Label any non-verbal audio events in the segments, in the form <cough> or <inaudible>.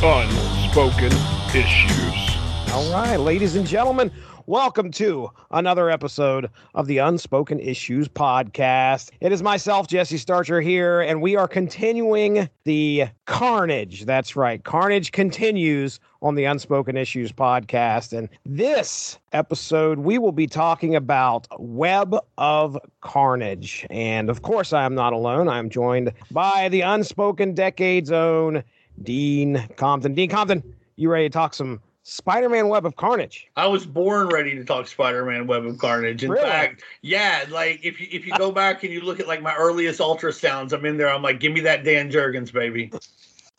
Unspoken Issues. All right, ladies and gentlemen, welcome to another episode of the Unspoken Issues podcast. It is myself, Jesse Starcher, here, and we are continuing the carnage. That's right, carnage continues on the Unspoken Issues podcast. And this episode, we will be talking about Web of Carnage. And of course, I am not alone. I am joined by the Unspoken Decade's own Dean Compton. Dean Compton, you ready to talk some Spider-Man Web of Carnage? I was born ready to talk Spider-Man Web of Carnage. In Really? fact, yeah, like if you if you go <laughs> back and you look at like my earliest ultrasounds, I'm in there. I'm like, give me that Dan Jurgens, baby.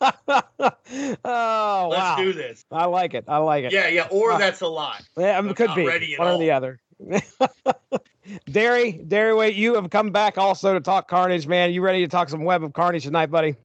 <laughs> oh, Let's wow. do this. I like it. I like it. Yeah, yeah. Or Uh, that's a lot. Yeah, it I'm could be one or the other. <laughs> Darry, Darry, wait, you have come back also to talk Carnage, man. You ready to talk some Web of Carnage tonight, buddy?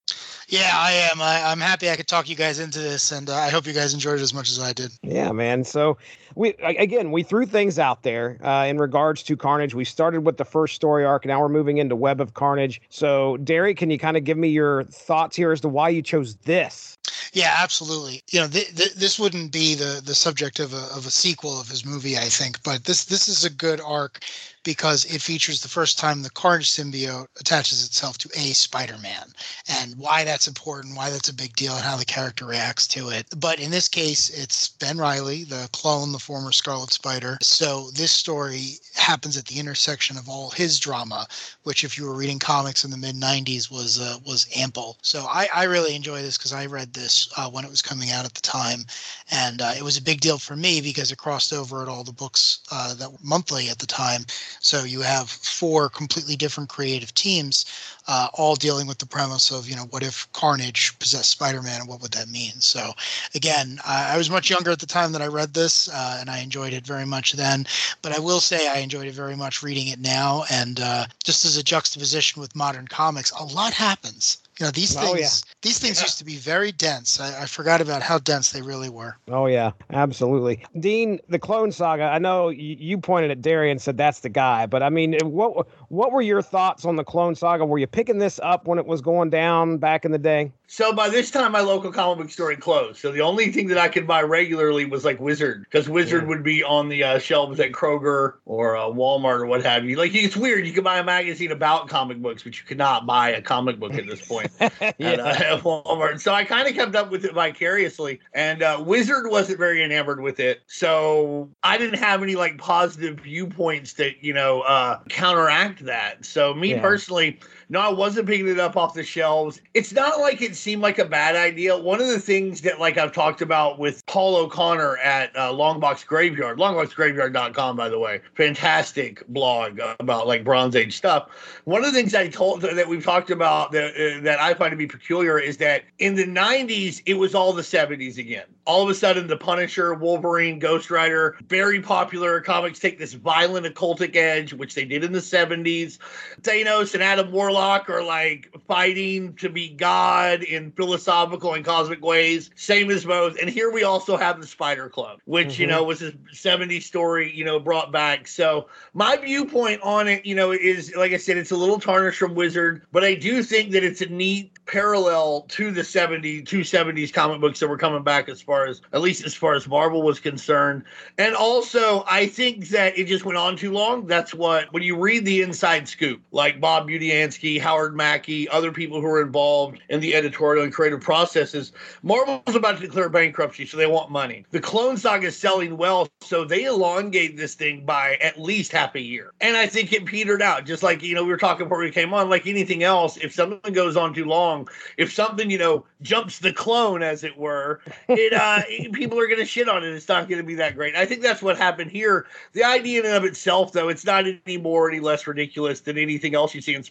Yeah, I am. I, I'm happy I could talk you guys into this, and uh, I hope you guys enjoyed it as much as I did. Yeah, man. So we again we threw things out there uh, in regards to Carnage. We started with the first story arc. Now we're moving into Web of Carnage. So Darry, can you kind of give me your thoughts here as to why you chose this? Yeah, absolutely. You know, th- th- this wouldn't be the the subject of a of a sequel of his movie, I think, but this this is a good arc because it features the first time the Carnage symbiote attaches itself to a Spider-Man, and why that's important, why that's a big deal, and how the character reacts to it. But in this case, it's Ben Reilly, the clone, the former Scarlet Spider. So this story happens at the intersection of all his drama, which, if you were reading comics in the mid '90s, was uh, was ample. So I, I really enjoy this because I read this uh, when it was coming out at the time, and uh, it was a big deal for me because it crossed over at all the books uh, that were monthly at the time. So you have four completely different creative teams, uh, all dealing with the premise of you know what if Carnage possessed Spider-Man and what would that mean? So again, I, I was much younger at the time that I read this, uh, and I enjoyed it very much then. But I will say I enjoyed it very much reading it now, and uh, just as a juxtaposition with modern comics, a lot happens. You know these Oh, things. yeah. These things Yeah. used to be very dense. I, I forgot about how dense they really were. Oh yeah, absolutely. Dean, the Clone Saga. I know you, you pointed at Darry and said that's the guy, but I mean, what what were your thoughts on the Clone Saga? Were you picking this up when it was going down back in the day? So by this time, my local comic book store had closed. So the only thing that I could buy regularly was like Wizard, because Wizard Yeah. would be on the uh, shelves at Kroger or uh, Walmart or what have you. Like it's weird. You could buy a magazine about comic books, but you could not buy a comic book at this point. <laughs> at, uh, at Walmart. So I kind of kept up with it vicariously. And uh, Wizard wasn't very enamored with it. So I didn't have any like positive viewpoints that, you know, uh, counteract that. So me Yeah. personally, no, I wasn't picking it up off the shelves. It's not like it seemed like a bad idea. One of the things that like I've talked about with Paul O'Connor at uh, Longbox Graveyard, longboxgraveyard.com, by the way, fantastic blog about like Bronze Age stuff. One of the things I told that we've talked about that, uh, that I find to be peculiar is that in the 90s, it was all the 70s again. All of a sudden, the Punisher, Wolverine, Ghost Rider, very popular comics take this violent occultic edge, which they did in the 70s. Thanos and Adam Warlock are like fighting to be God in philosophical and cosmic ways, same as both. And here we also have the Spider Club, which, you Mhm. know, was a 70s story, you know, brought back. So my viewpoint on it, you know, is like I said, it's a little tarnished from Wizard, but I do think that it's a neat parallel to the 70s, two 70s comic books that were coming back as far as, at least as far as Marvel was concerned. And also, I think that it just went on too long. That's what, when you read the inside scoop, like Bob Budiansky, Howard Mackie, other people who are involved in the editorial and creative processes, Marvel's about to declare bankruptcy, so they want money. The Clone Saga is selling well, so they elongate this thing by at least half a year. And I think it petered out, just like, you know, we were talking before we came on, like anything else, if something goes on too long, if something, you know, jumps the clone, as it were, it uh <laughs> people are gonna shit on it. It's not gonna be that great. I think that's what happened here. The idea in and of itself, though, it's not any more any less ridiculous than anything else you see in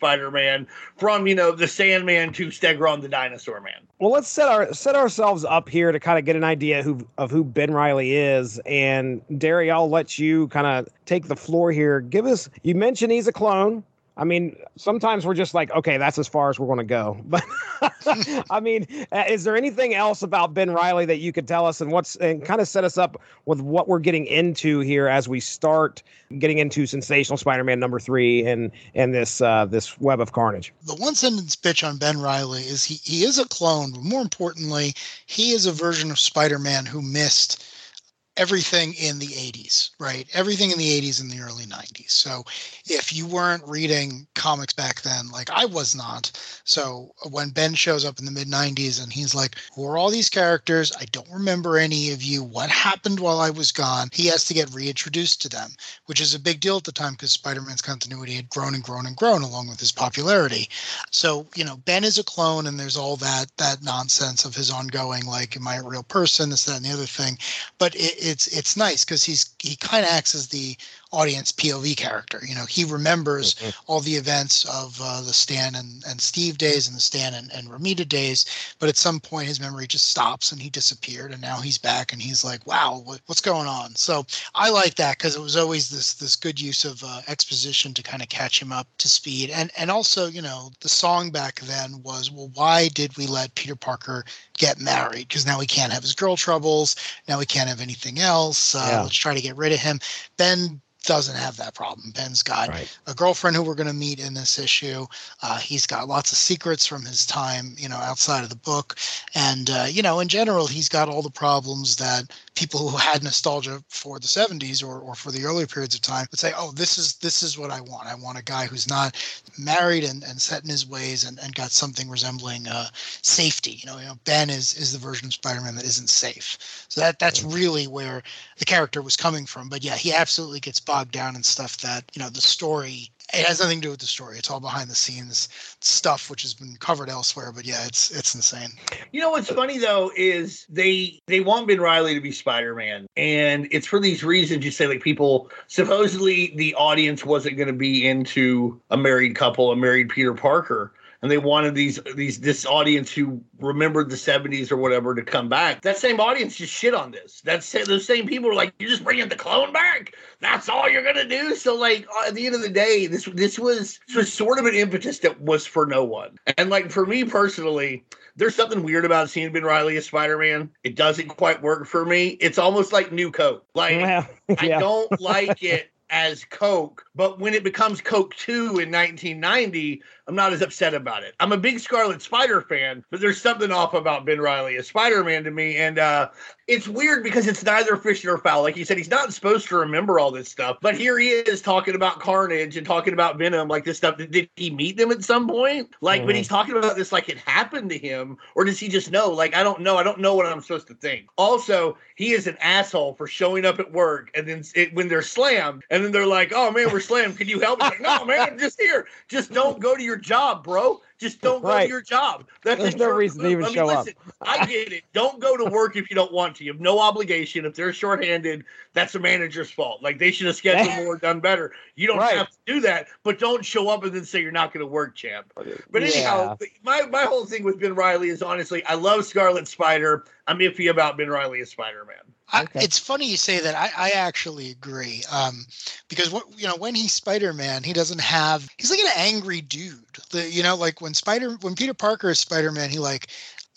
Spider-Man, from you know the Sandman to Stegron the Dinosaur Man. Well, let's set our set ourselves up here to kind of get an idea who of who Ben Reilly is. And Derry, I'll let you kind of take the floor here. Give us. You mentioned he's a clone. I mean, sometimes we're just like, okay, that's as far as we're going to go. <laughs> But I mean, is there anything else about Ben Reilly that you could tell us and what's and kind of set us up with what we're getting into here as we start getting into Sensational Spider-Man number three and and this uh, this Web of Carnage? The one sentence pitch on Ben Reilly is he he is a clone, but more importantly, he is a version of Spider-Man who missed everything in the 80s, right? Everything in the 80s and the early 90s. So if you weren't reading comics back then, like I was not. So when Ben shows up in the mid 90s and he's like, Who are all these characters? I don't remember any of you. What happened while I was gone? He has to get reintroduced to them, which is a big deal at the time because Spider Man's continuity had grown and grown and grown along with his popularity. So, you know, Ben is a clone and there's all that that nonsense of his ongoing, like, am I a real person? This, that, and the other thing. But it, it's it's nice because he's he kind of acts as the audience POV character. You know, he remembers mm-hmm. all the events of uh, the Stan and, and Steve days and the Stan and, and Romita days, but at some point his memory just stops and he disappeared, and now he's back and he's like, "Wow, what, what's going on?" So I like that because it was always this this good use of uh, exposition to kind of catch him up to speed, and and also you know the song back then was, "Well, why did we let Peter Parker get married? Because now he can't have his girl troubles, now he can't have anything else. Uh, yeah. Let's try to get rid of him." Ben doesn't have that problem. Ben's got right. a girlfriend who we're going to meet in this issue. Uh, he's got lots of secrets from his time, you know, outside of the book, and uh, you know, in general, he's got all the problems that people who had nostalgia for the 70s or, or for the earlier periods of time would say, "Oh, this is this is what I want. I want a guy who's not married and, and set in his ways and, and got something resembling uh, safety." You know, you know, Ben is is the version of Spider-Man that isn't safe. So that that's really where the character was coming from. But yeah, he absolutely gets bogged down in stuff that you know the story it has nothing to do with the story. It's all behind the scenes stuff, which has been covered elsewhere. But yeah, it's it's insane. You know what's funny though is they they want Ben Reilly to be Spider Man, and it's for these reasons. You say like people supposedly the audience wasn't going to be into a married couple, a married Peter Parker and they wanted these these this audience who remembered the 70s or whatever to come back. That same audience just shit on this. That's those same people are like, you're just bringing the clone back. That's all you're gonna do. So like uh, at the end of the day, this this was this was sort of an impetus that was for no one. And like for me personally, there's something weird about seeing Ben Reilly as Spider-Man. It doesn't quite work for me. It's almost like new Coke. Like <laughs> yeah. I don't <laughs> like it as Coke, but when it becomes Coke 2 in 1990, I'm not as upset about it. I'm a big Scarlet Spider fan, but there's something off about Ben Reilly as Spider-Man to me, and uh, it's weird because it's neither fish nor fowl. Like you said, he's not supposed to remember all this stuff, but here he is talking about Carnage and talking about Venom, like this stuff. Did, he meet them at some point? Like mm-hmm. when he's talking about this, like it happened to him, or does he just know? Like I don't know. I don't know what I'm supposed to think. Also, he is an asshole for showing up at work and then it, when they're slammed, and then they're like, "Oh man, we're slammed. Can you help?" Like, no, man, I'm just here. Just don't go to your your job, bro. Just don't go to your job. That's There's no reason to even I mean, show listen, up. I get it. Don't go to work if you don't want to. You have no obligation. If they're shorthanded, that's a manager's fault. Like they should have scheduled <laughs> more, done better. You don't right. have to do that, but don't show up and then say you're not going to work, champ. But anyhow, yeah. my my whole thing with Ben Reilly is honestly, I love Scarlet Spider. I'm iffy about Ben Reilly as Spider Man. Okay. I, it's funny you say that. I, I actually agree. Um, because what you know, when he's Spider Man, he doesn't have. He's like an angry dude. The, you know, like when Spider when Peter Parker is Spider Man, he like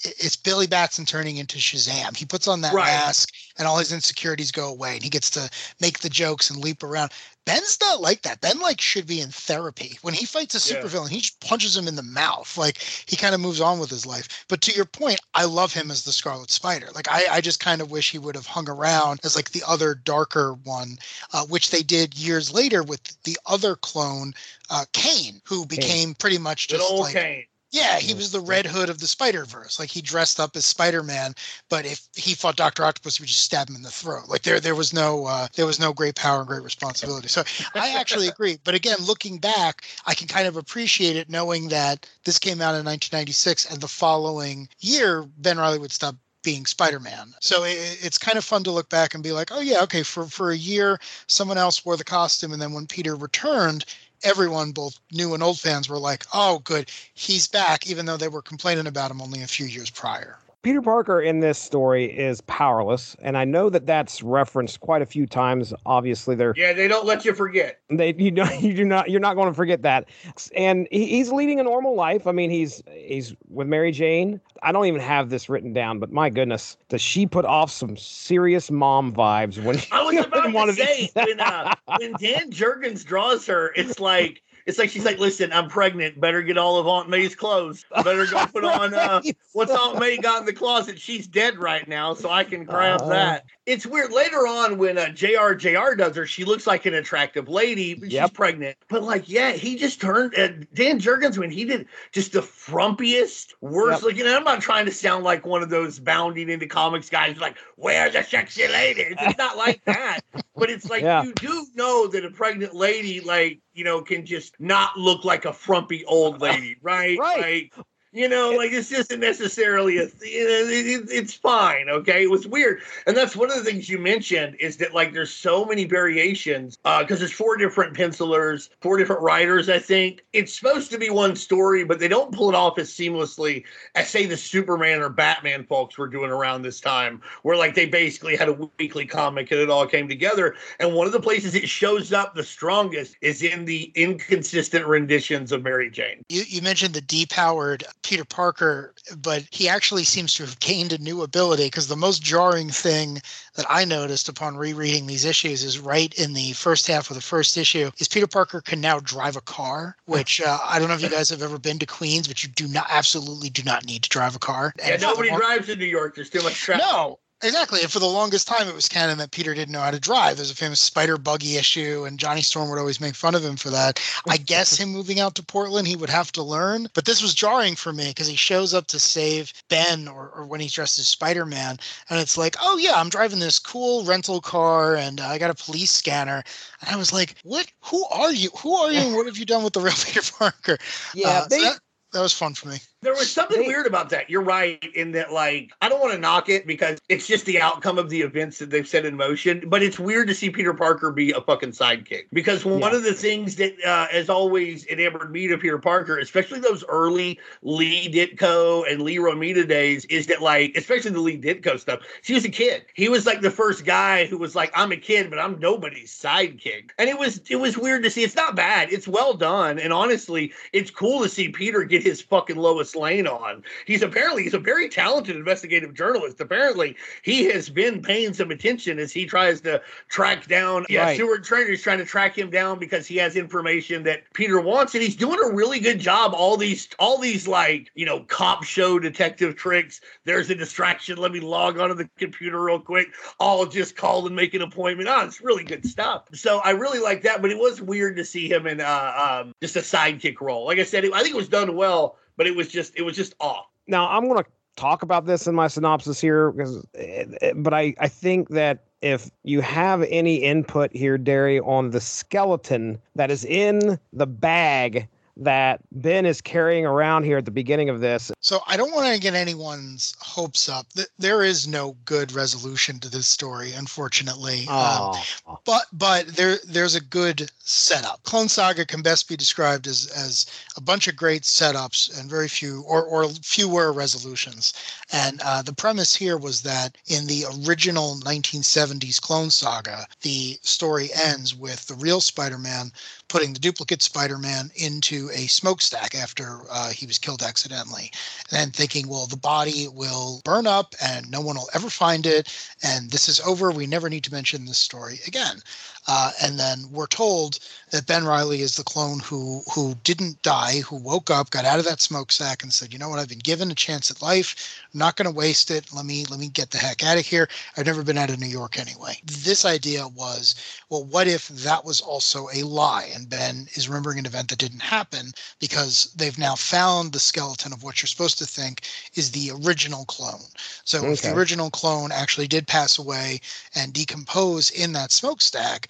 it's Billy Batson turning into Shazam. He puts on that right. mask and all his insecurities go away and he gets to make the jokes and leap around. Ben's not like that. Ben like should be in therapy. When he fights a supervillain, yeah. he just punches him in the mouth. Like he kind of moves on with his life. But to your point, I love him as the Scarlet Spider. Like I, I just kind of wish he would have hung around as like the other darker one, uh, which they did years later with the other clone, uh, Kaine, who became pretty much just like Kaine. Yeah, he was the Red Hood of the Spider Verse. Like he dressed up as Spider Man, but if he fought Doctor Octopus, he would just stab him in the throat. Like there, there was no, uh, there was no great power and great responsibility. So I actually <laughs> agree. But again, looking back, I can kind of appreciate it knowing that this came out in 1996, and the following year, Ben Reilly would stop being Spider-Man. So it, it's kind of fun to look back and be like, oh yeah, okay, for for a year, someone else wore the costume, and then when Peter returned, everyone, both new and old fans, were like, "Oh, good, he's back," even though they were complaining about him only a few years prior. Peter Parker in this story is powerless, and I know that that's referenced quite a few times. Obviously, they're Yeah, they don't let you forget. they you know <laughs> you do not you're not going to forget that, and he, he's leading a normal life. I mean, he's he's with Mary Jane. I don't even have this written down, but my goodness, does she put off some serious mom vibes when I was <laughs> about to say when uh, <laughs> when Dan Jurgens draws her, it's like it's like she's like, listen, I'm pregnant. Better get all of Aunt May's clothes. Better go put <laughs> on uh, what's Aunt May got in the closet. She's dead right now, so I can grab Uh-huh. that. It's weird. Later on, when uh, Jr. Jr. does her, she looks like an attractive lady, but she's pregnant. But like, yeah, he just turned. Uh, Dan Jurgens when he did just the frumpiest, worst Yep. looking. And I'm not trying to sound like one of those bounding into comics guys, like, where's the sexy ladies? It's not like that. But it's like <laughs> Yeah. you do know that a pregnant lady, like, you know, can just not look like a frumpy old lady, right? Right. Like, you know, like this isn't necessarily a. Th- it, it, it's fine, okay. It was weird, and that's one of the things you mentioned is that like there's so many variations uh, because there's four different pencilers, four different writers. I think it's supposed to be one story, but they don't pull it off as seamlessly as say the Superman or Batman folks were doing around this time, where like they basically had a weekly comic and it all came together. And one of the places it shows up the strongest is in the inconsistent renditions of Mary Jane. You, you mentioned the depowered Peter Parker, but he actually seems to have gained a new ability because the most jarring thing that I noticed upon rereading these issues is right in the first half of the first issue is Peter Parker can now drive a car, which uh, I don't know if you guys have ever been to Queens, but you do not absolutely do not need to drive a car. Yeah, And for the nobody long- drives in New York. There's too much traffic. No, exactly. And for the longest time, it was canon that Peter didn't know how to drive. There's a famous spider buggy issue, and Johnny Storm would always make fun of him for that. I guess him moving out to Portland, he would have to learn. But this was jarring for me because he shows up to save Ben, or, or when he's dressed as Spider Man, and it's like, oh yeah, I'm driving this cool rental car, and uh, I got a police scanner. And I was like, what? Who are you? Who are you? And what have you done with the <laughs> real Peter Parker? yeah, Uh, so that, that was fun for me. There was something They- weird about that. You're right in that, like, I don't want to knock it because it's just the outcome of the events that they've set in motion. But it's weird to see Peter Parker be a fucking sidekick because one Yeah. of the things that uh, has always enamored me to Peter Parker, especially those early Lee Ditko and Lee Romita days, is that, like, especially the Lee Ditko stuff, he was a kid. He was like the first guy who was like, I'm a kid, but I'm nobody's sidekick. And it was, it was weird to see. It's not bad. It's well done. And honestly, it's cool to see Peter get his fucking Lane on. He's apparently he's a very talented investigative journalist. Apparently, he has been paying some attention as he tries to track down. Yeah, Right. Stuart Trainer is trying to track him down because he has information that Peter wants, and he's doing a really good job. All these, all these like you know, cop show detective tricks. There's a distraction. Let me log onto the computer real quick. I'll just call and make an appointment. Oh, it's really good stuff. So I really like that, but it was weird to see him in uh, um, just a sidekick role. Like I said, I think it was done well, but it was just it was just off. now I'm going to talk about this in my synopsis here because eh, but I I think that if you have any input here Darry on the skeleton that is in the bag that Ben is carrying around here at the beginning of this So I don't want to get anyone's hopes up. Th- There is no good resolution to this story, unfortunately. Um, oh but but there there's a good setup. Clone Saga can best be described as as a bunch of great setups and very few or or fewer resolutions. And uh, the premise here was that in the original 1970s Clone Saga, the story ends with the real Spider-Man putting the duplicate Spider-Man into a smokestack after uh, he was killed accidentally, and thinking, well, the body will burn up and no one will ever find it, and this is over. We never need to mention this story again. Uh, and then we're told that Ben Reilly is the clone who who didn't die, who woke up, got out of that smoke smokestack, and said, "You know what? I've been given a chance at life. I'm not going to waste it. Let me let me get the heck out of here. I've never been out of New York anyway." This idea was, well, what if that was also a lie, and Ben is remembering an event that didn't happen because they've now found the skeleton of what you're supposed to think is the original clone. So if the original clone actually did pass away and decompose in that smokestack,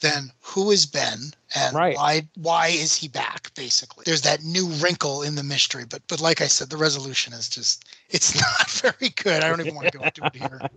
then who is Ben? and Right. why why is he back? Basically, there's that new wrinkle in the mystery. But but like I said, the resolution is just it's <laughs> not very good. I don't even want to go into it here. <laughs>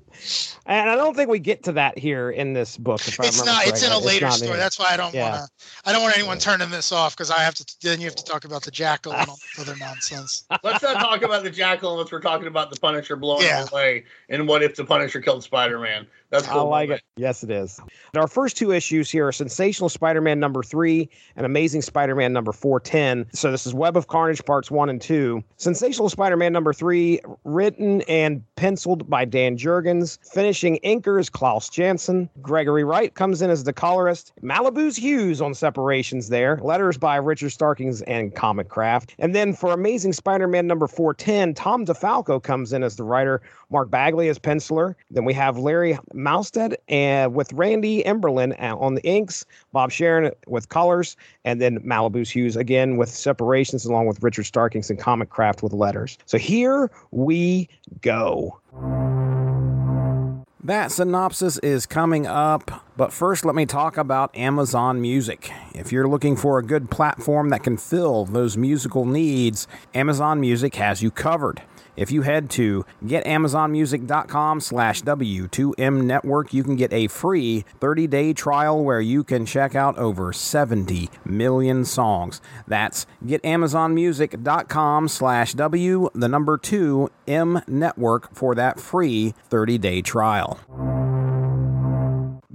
And I don't think we get to that here in this book. If I It's remember not. It's in a later not story. in- That's why I don't Yeah. want to. I don't want anyone turning this off because I have to. Then you have to talk about the jackal and all this other <laughs> nonsense. Let's not talk about the Jackal unless we're talking about the Punisher blowing Yeah. him away. And what if the Punisher killed Spider-Man? That's I cool. like moment. it. Yes, it is. Our first two issues here are Sensational Spider-Man number three and Amazing Spider-Man number four ten. So this is Web of Carnage parts one and two. Sensational Spider-Man number three, written and penciled by Dan Jurgens. Finishing inkers Klaus Janson. Gregory Wright comes in as the colorist. Malibu's Hues on separations there. Letters by Richard Starkings and Comicraft. And then for Amazing Spider-Man number four ten, Tom DeFalco comes in as the writer. Mark Bagley as penciler. Then we have Larry Mahlstedt and with Randy Emberlin uh, on the inks, Bob Sharen with colors, and then Malibu's Hues again with separations, along with Richard Starkings and Comicraft with letters. So here we go. That synopsis is coming up, but first let me talk about Amazon Music. If you're looking for a good platform that can fill those musical needs, Amazon Music has you covered. If you head to getamazonmusic.com slash W2M network, you can get a free 30-day trial where you can check out over 70 million songs. That's getamazonmusic.com slash W, the number 2 M network for that free 30-day trial.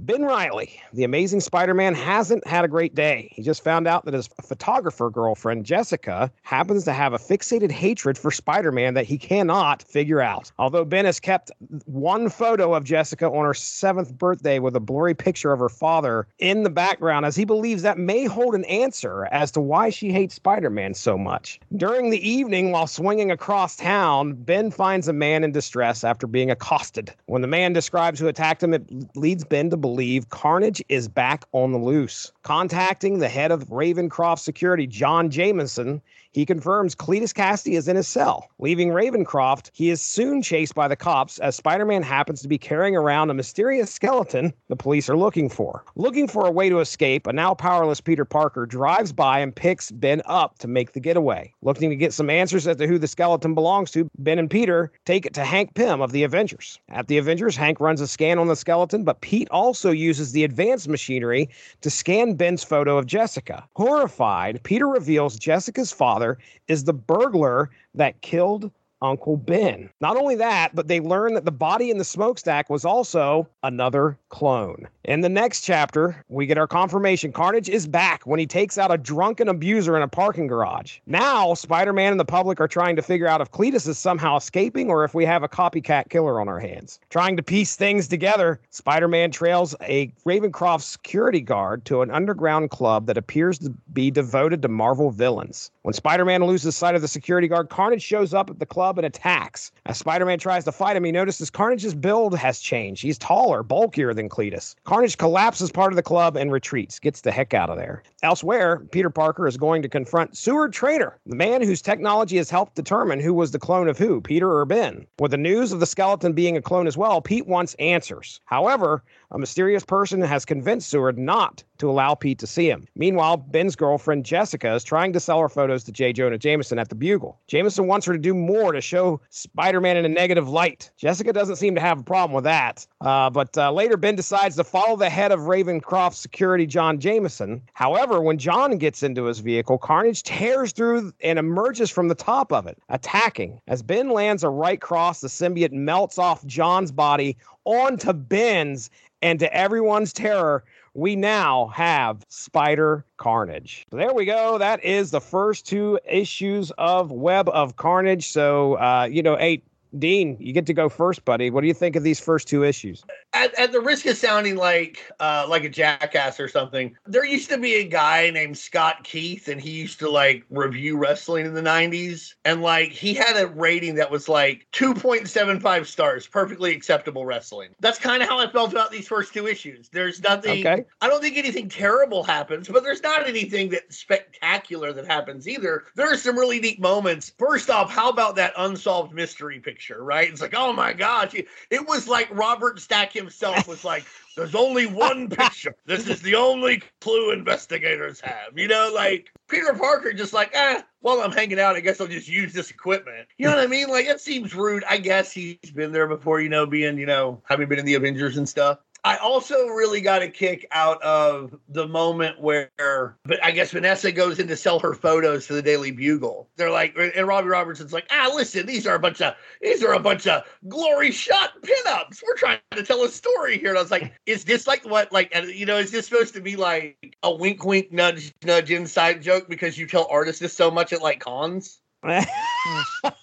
Ben Reilly, the amazing Spider Man, hasn't had a great day. He just found out that his photographer girlfriend, Jessica, happens to have a fixated hatred for Spider Man that he cannot figure out. Although Ben has kept one photo of Jessica on her seventh birthday with a blurry picture of her father in the background, as he believes that may hold an answer as to why she hates Spider Man so much. During the evening, while swinging across town, Ben finds a man in distress after being accosted. When the man describes who attacked him, it leads Ben to believe Carnage is back on the loose. Contacting the head of Ravencroft Security, John Jameson, he confirms Cletus Kasady is in his cell. Leaving Ravencroft, he is soon chased by the cops as Spider Man happens to be carrying around a mysterious skeleton the police are looking for. Looking for a way to escape, a now powerless Peter Parker drives by and picks Ben up to make the getaway. Looking to get some answers as to who the skeleton belongs to, Ben and Peter take it to Hank Pym of the Avengers. At the Avengers, Hank runs a scan on the skeleton, but Pete also uses the advanced machinery to scan Ben's photo of Jessica. Horrified, Peter reveals Jessica's father is the burglar that killed Uncle Ben. Not only that, but they learn that the body in the smokestack was also another clone. In the next chapter, we get our confirmation Carnage is back when he takes out a drunken abuser in a parking garage. Now, Spider Man and the public are trying to figure out if Cletus is somehow escaping or if we have a copycat killer on our hands. Trying to piece things together, Spider Man trails a Ravencroft security guard to an underground club that appears to be devoted to Marvel villains. When Spider Man loses sight of the security guard, Carnage shows up at the club and attacks. As Spider Man tries to fight him, he notices Carnage's build has changed. He's taller, bulkier than Cletus. Carnage collapses part of the club and retreats, gets the heck out of there. Elsewhere, Peter Parker is going to confront Seward Trainer, the man whose technology has helped determine who was the clone of who, Peter or Ben. With the news of the skeleton being a clone as well, Pete wants answers. However, a mysterious person has convinced Seward not to allow Pete to see him. Meanwhile, Ben's girlfriend Jessica is trying to sell her photos to J. Jonah Jameson at the Bugle. Jameson wants her to do more to show Spider Man in a negative light. Jessica doesn't seem to have a problem with that. Uh, but uh, later, Ben decides to follow the head of Ravencroft security, John Jameson. However, when John gets into his vehicle, Carnage tears through and emerges from the top of it, attacking. As Ben lands a right cross, the symbiote melts off John's body onto Ben's, and to everyone's terror, we now have Spider Carnage. So there we go. That is the first two issues of Web of Carnage. So, uh, you know, hey, Dean, you get to go first, buddy. What do you think of these first two issues? At, at the risk of sounding like uh, like a jackass or something, there used to be a guy named Scott Keith, and he used to like review wrestling in the '90s, and like he had a rating that was like 2.75 stars, perfectly acceptable wrestling. That's kind of how I felt about these first two issues. There's nothing. Okay. I don't think anything terrible happens, but there's not anything that spectacular that happens either. There are some really neat moments. First off, how about that unsolved mystery picture? Picture, right? It's like, oh my gosh. It was like Robert Stack himself was like, there's only one <laughs> picture. This is the only clue investigators have. You know, like Peter Parker just like, ah, while I'm hanging out, I guess I'll just use this equipment. You know what I mean? Like it seems rude. I guess he's been there before, you know, being, you know, having been in the Avengers and stuff. I also really got a kick out of the moment where, but I guess Vanessa goes in to sell her photos to the Daily Bugle. They're like, and Robbie Robertson's like, ah, listen, these are a bunch of these are a bunch of glory shot pinups. We're trying to tell a story here. And I was like, is this like what, like, you know, is this supposed to be like a wink, wink, nudge, nudge inside joke because you tell artists this so much at like cons? <laughs>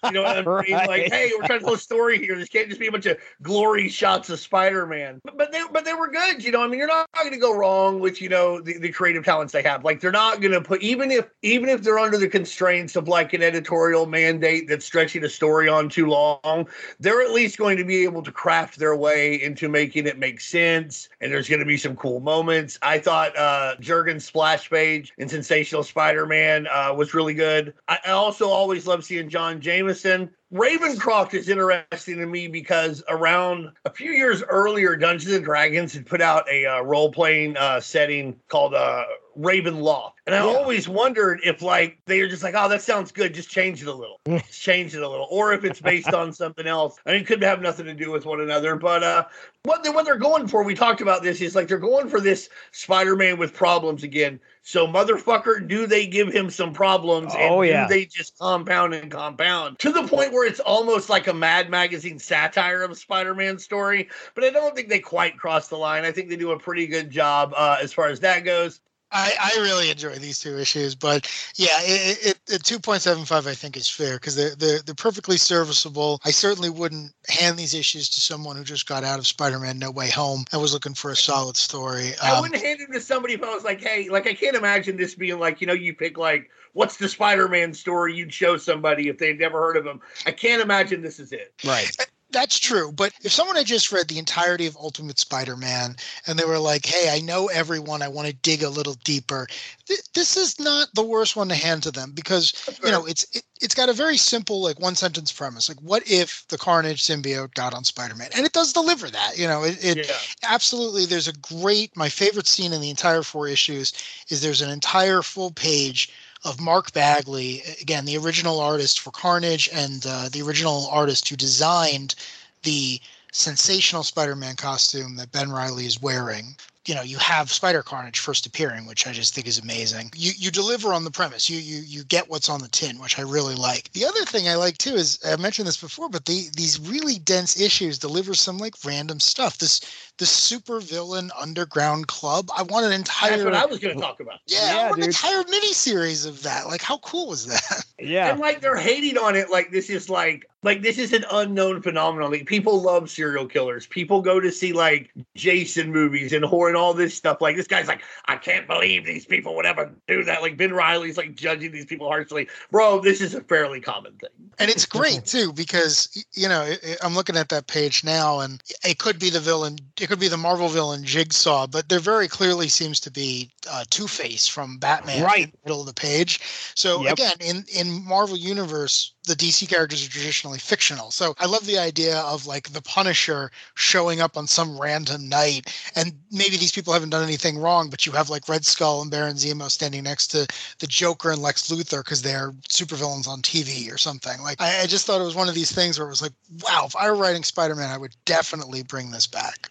you know what I <laughs> mean? Right. Like, hey, we're trying to tell a story here. This can't just be a bunch of glory shots of Spider-Man. But, but they but they were good. You know, I mean, you're not, going to go wrong with you know the, the creative talents they have. Like, they're not going to put even if even if they're under the constraints of like an editorial mandate that's stretching a story on too long, they're at least going to be able to craft their way into making it make sense. And there's going to be some cool moments. I thought uh Jurgen's splash page in Sensational Spider-Man uh, was really good. I, I also always love seeing John Jameson. Ravencroft is interesting to me because around a few years earlier, Dungeons and Dragons had put out a uh, role playing uh, setting called uh, Ravenloft. And I yeah. always wondered if, like, they were just like, oh, that sounds good. Just change it a little. just change it a little. Or if it's based on something else. I mean, it could have nothing to do with one another. But uh, what, they, what they're going for, we talked about this, is like they're going for this Spider Man with problems again. So, motherfucker, do they give him some problems? And oh, yeah. do they just compound and compound to the point where it's almost like a Mad Magazine satire of Spider Man story? But I don't think they quite cross the line. I think they do a pretty good job uh, as far as that goes. I, I really enjoy these two issues, but yeah, it, it, it 2.75 I think is fair because they're, they're they're perfectly serviceable. I certainly wouldn't hand these issues to someone who just got out of Spider-Man No Way Home and was looking for a solid story. Um, I wouldn't hand them to somebody if I was like, hey, like I can't imagine this being like, you know, you pick like what's the Spider-Man story you'd show somebody if they'd never heard of him. I can't imagine this is it. Right that's true. But if someone had just read the entirety of Ultimate Spider-Man and they were like, "Hey, I know everyone. I want to dig a little deeper," th- this is not the worst one to hand to them because you know it's it, it's got a very simple like one sentence premise. Like, what if the Carnage symbiote got on Spider-Man? And it does deliver that. You know, it, it yeah. absolutely. There's a great. My favorite scene in the entire four issues is there's an entire full page of Mark Bagley, again, the original artist for Carnage and uh, the original artist who designed the sensational Spider-Man costume that Ben Reilly is wearing you know you have Spider Carnage first appearing, which I just think is amazing. You you deliver on the premise. You you you get what's on the tin, which I really like. The other thing I like too is I mentioned this before, but the these really dense issues deliver some like random stuff. This the super villain underground club. I want an entire. That's what I was going to talk about. Yeah, yeah I want dude. an entire mini series of that. Like, how cool was that? Yeah, and like they're hating on it. Like this is like like this is an unknown phenomenon. Like people love serial killers. People go to see like Jason movies and horror and all this stuff. Like this guy's like, I can't believe these people would ever do that. Like Ben Reilly's like judging these people harshly. Bro, this is a fairly common thing. And it's great too because you know I'm looking at that page now, and it could be the villain it could be the Marvel villain Jigsaw, but there very clearly seems to be uh, Two Face from Batman right in the middle of the page. So yep. again, in in Marvel universe, the DC characters are traditionally fictional. So I love the idea of like the Punisher showing up on some random night, and maybe these people haven't done anything wrong, but you have like Red Skull and Baron Zemo standing next to the Joker and Lex Luthor because they're supervillains on TV or something. Like I, I just thought it was one of these things where it was like, wow, if I were writing Spider Man, I would definitely bring this back.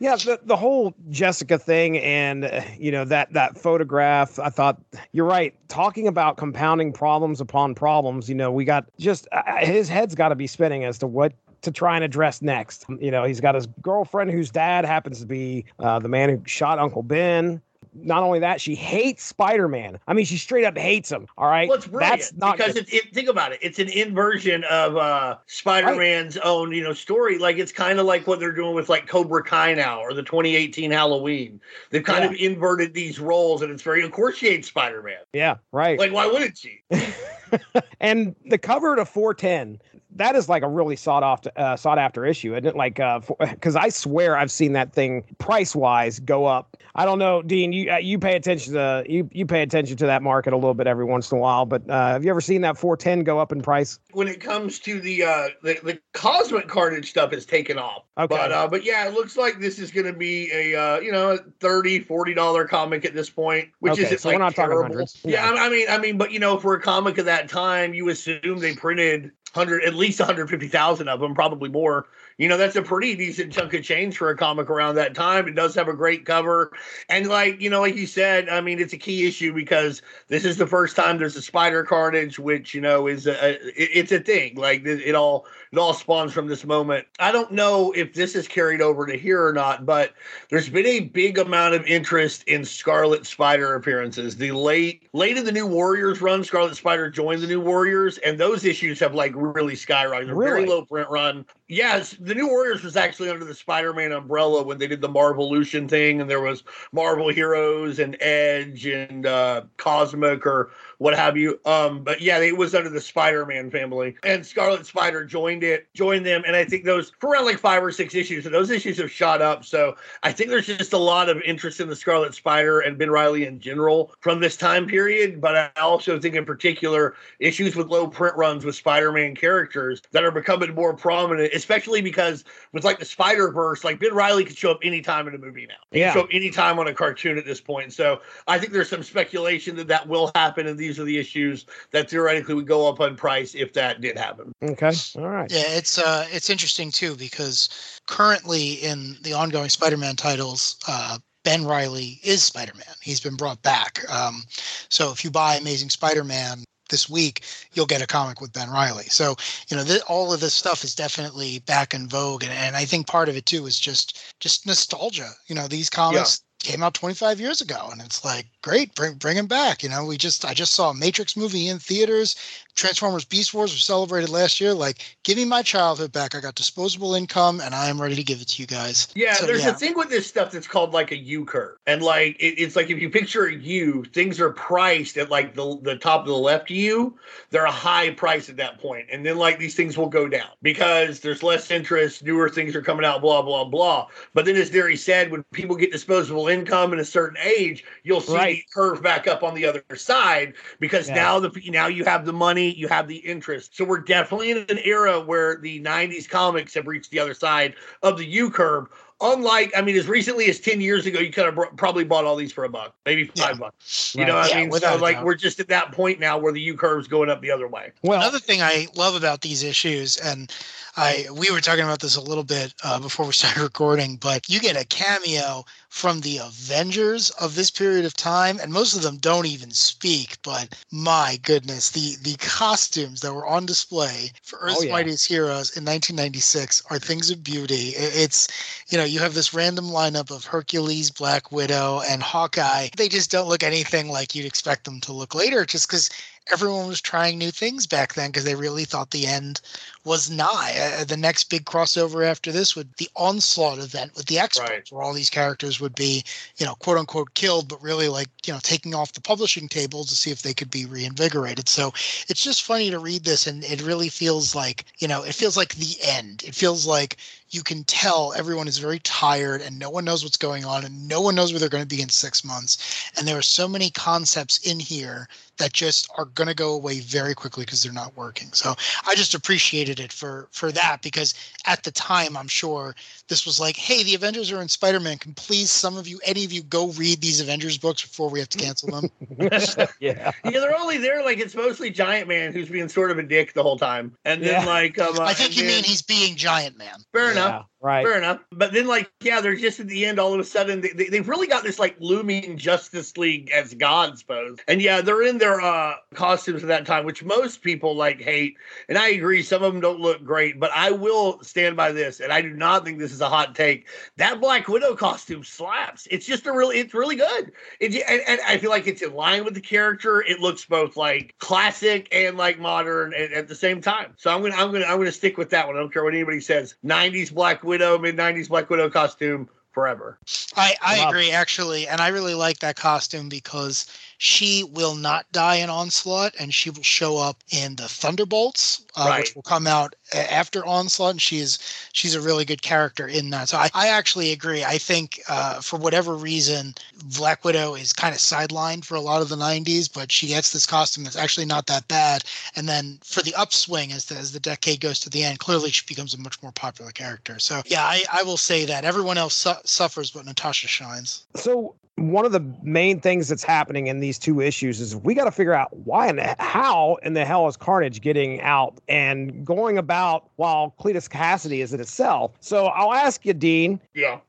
Yeah, the, the whole Jessica thing and you know that that photograph, I thought you're right. Talking about compounding problems upon problems, you know, we got just uh his head's got to be spinning as to what to try and address next. You know, he's got his girlfriend whose dad happens to be uh, the man who shot Uncle Ben not only that, she hates Spider Man. I mean, she straight up hates him. All right. Well, it's That's not because it, it, think about it. It's an inversion of uh, Spider Man's right. own, you know, story. Like it's kind of like what they're doing with like Cobra Kai now or the 2018 Halloween. They've kind yeah. of inverted these roles, and it's very. Of course, she hates Spider Man. Yeah. Right. Like, why wouldn't she? <laughs> and the cover to 410 that is like a really sought after uh, sought after issue, isn't it? Like, because uh, <laughs> I swear I've seen that thing price wise go up. I don't know, Dean. You uh, you pay attention to you you pay attention to that market a little bit every once in a while. But uh, have you ever seen that 410 go up in price? When it comes to the uh, the, the cosmic carnage stuff, has taken off. Okay. But uh, but yeah, it looks like this is going to be a uh, you know 30 40 dollar comic at this point, which okay, is so like we're not terrible. talking hundreds. Yeah, yeah, I mean I mean, but you know, for a comic of that time, you assume they printed hundred at least 150,000 of them, probably more. You know that's a pretty decent chunk of change for a comic around that time. It does have a great cover. And like you know like you said i mean it's a key issue because this is the first time there's a spider carnage which you know is a, it's a thing. Like it all it all spawns from this moment. I don't know if this is carried over to here or not but there's been a big amount of interest in scarlet spider appearances. The late late in the new warriors run scarlet spider joined the new warriors and those issues have like really skyrocketed. Really? very low print run. Yes the New Warriors was actually under the Spider-Man umbrella when they did the Marvelution thing, and there was Marvel Heroes and Edge and uh, Cosmic or what have you. Um, but yeah, it was under the Spider-Man family, and Scarlet Spider joined it, joined them, and I think those for around like five or six issues, and those issues have shot up. So I think there's just a lot of interest in the Scarlet Spider and Ben Reilly in general from this time period. But I also think in particular issues with low print runs with Spider-Man characters that are becoming more prominent, especially because with like the Spider Verse, like Ben Reilly could show up anytime in a movie now. He yeah. show up anytime on a cartoon at this point. So I think there's some speculation that that will happen in these these are the issues that theoretically would go up on price if that did happen. Okay. All right. Yeah, it's uh it's interesting too because currently in the ongoing Spider-Man titles, uh Ben Reilly is Spider-Man. He's been brought back. Um, so if you buy Amazing Spider-Man this week, you'll get a comic with Ben Reilly. So, you know, th- all of this stuff is definitely back in vogue, and, and I think part of it too is just just nostalgia. You know, these comics came out 25 years ago and it's like great bring bring him back you know we just i just saw a matrix movie in theaters transformers beast wars was celebrated last year. Like give me my childhood back. I got disposable income and i am ready to give it to you guys. Yeah so, there's yeah. a thing with this stuff that's called like a u curve and like it, it's like if you picture a u things are priced at like the, the top of the left u. They're a high price at that point. And then like these things will go down because there's less interest newer things are coming out blah blah blah. But then as Darry said when people get disposable income and a certain age, you'll see right. curve back up on the other side because yeah. now the now you have the money, you have the interest. So we're definitely in an era where the 90s comics have reached the other side of the U curve unlike i mean as recently as 10 years ago you could have br- probably bought all these for a buck maybe five yeah. bucks you right. know what yeah, i mean so like doubt. we're just at that point now where the u curve's going up the other way well another thing i love about these issues and I we were talking about this a little bit uh, before we <laughs> started recording, but you get a cameo from the Avengers of this period of time, and most of them don't even speak. But my goodness, the the costumes that were on display for Earth's oh, yeah. Mightiest Heroes in 1996 are things of beauty. It's you know you have this random lineup of Hercules, Black Widow, and Hawkeye. They just don't look anything like you'd expect them to look later, just because everyone was trying new things back then because they really thought the end was nigh. Uh, the next big crossover after this would the onslaught event with the experts, right. where all these characters would be, you know, quote unquote killed, but really like you know taking off the publishing table to see if they could be reinvigorated. So it's just funny to read this, and it really feels like you know it feels like the end. It feels like you can tell everyone is very tired and no one knows what's going on and no one knows where they're going to be in six months. And there are so many concepts in here that just are going to go away very quickly because they're not working. So I just appreciated it for for that because at the time I'm sure this was like, hey, the Avengers are in Spider-Man. Can please some of you, any of you, go read these Avengers books before we have to cancel them? <laughs> yeah, yeah, they're only there like it's mostly Giant Man who's being sort of a dick the whole time, and then yeah. like um, I think you then, mean he's being Giant Man. Fair enough enough. Right. Fair enough. But then, like, yeah, they're just at the end, all of a sudden, they, they, have really got this, like, looming Justice League as gods pose. And yeah, they're in their uh, costumes at that time, which most people, like, hate. And I agree, some of them don't look great, but I will stand by this. And I do not think this is a hot take. That Black Widow costume slaps. It's just a really, it's really good. It, and, and I feel like it's in line with the character. It looks both, like, classic and, like, modern at, at the same time. So I'm going to, I'm going to, I'm going to stick with that one. I don't care what anybody says. 90s Black Widow Widow, mid 90s Black Widow costume forever. I, I agree, actually. And I really like that costume because she will not die in Onslaught and she will show up in the Thunderbolts, uh, right. which will come out after Onslaught, and she is she's a really good character in that. So I, I actually agree. I think uh, for whatever reason, Black Widow is kind of sidelined for a lot of the '90s, but she gets this costume that's actually not that bad. And then for the upswing as the, as the decade goes to the end, clearly she becomes a much more popular character. So yeah, I, I will say that everyone else su- suffers, but Natasha shines. So one of the main things that's happening in these two issues is we got to figure out why and how in the hell is Carnage getting out and going about while Cletus Kasady is in itself. So I'll ask you, Dean. Yeah.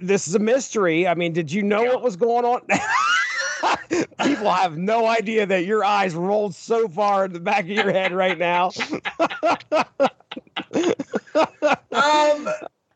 this is a mystery. I mean, did you know yeah. what was going on? <laughs> People have no idea that your eyes rolled so far in the back of your head right now. <laughs> um,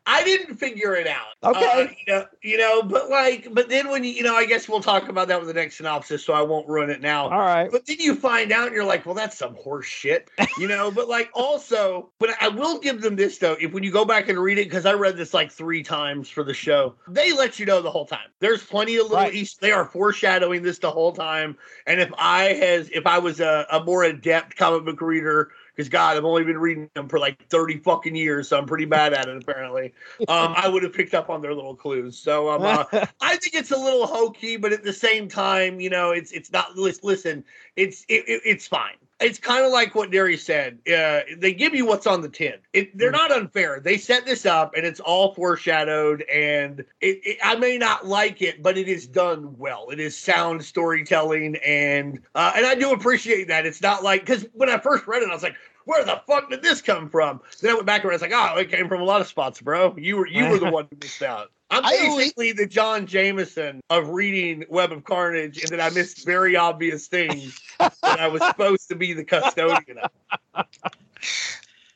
I didn't figure it out. Okay. Uh, you, know, you know, but like, but then when you, you know, I guess we'll talk about that with the next synopsis, so I won't ruin it now. All right. But then you find out, and you're like, well, that's some horse shit, you know. but like, <laughs> also, but I will give them this though. If when you go back and read it, because I read this like three times for the show, they let you know the whole time. There's plenty of little right. East. They are foreshadowing this the whole time. And if I has, if I was a, a more adept comic book reader because God, I've only been reading them for like 30 fucking years, so I'm pretty bad at it apparently. Um, I would have picked up on their little clues. So um, uh, <laughs> I think it's a little hokey, but at the same time, you know, it's it's not. Listen, it's it, it's fine it's kind of like what Darius said. Uh, they give you what's on the tin. It, they're hmm. not unfair. They set this up, and it's all foreshadowed. And it, it, I may not like it, but it is done well. It is sound storytelling, and uh, and I do appreciate that. It's not like because when I first read it, I was like, where the fuck did this come from? Then I went back and I was like, oh, it came from a lot of spots, bro. You were you were the <laughs> one who missed out. I'm basically the John Jameson of reading Web of Carnage, and then I missed very obvious things that I was supposed to be the custodian of.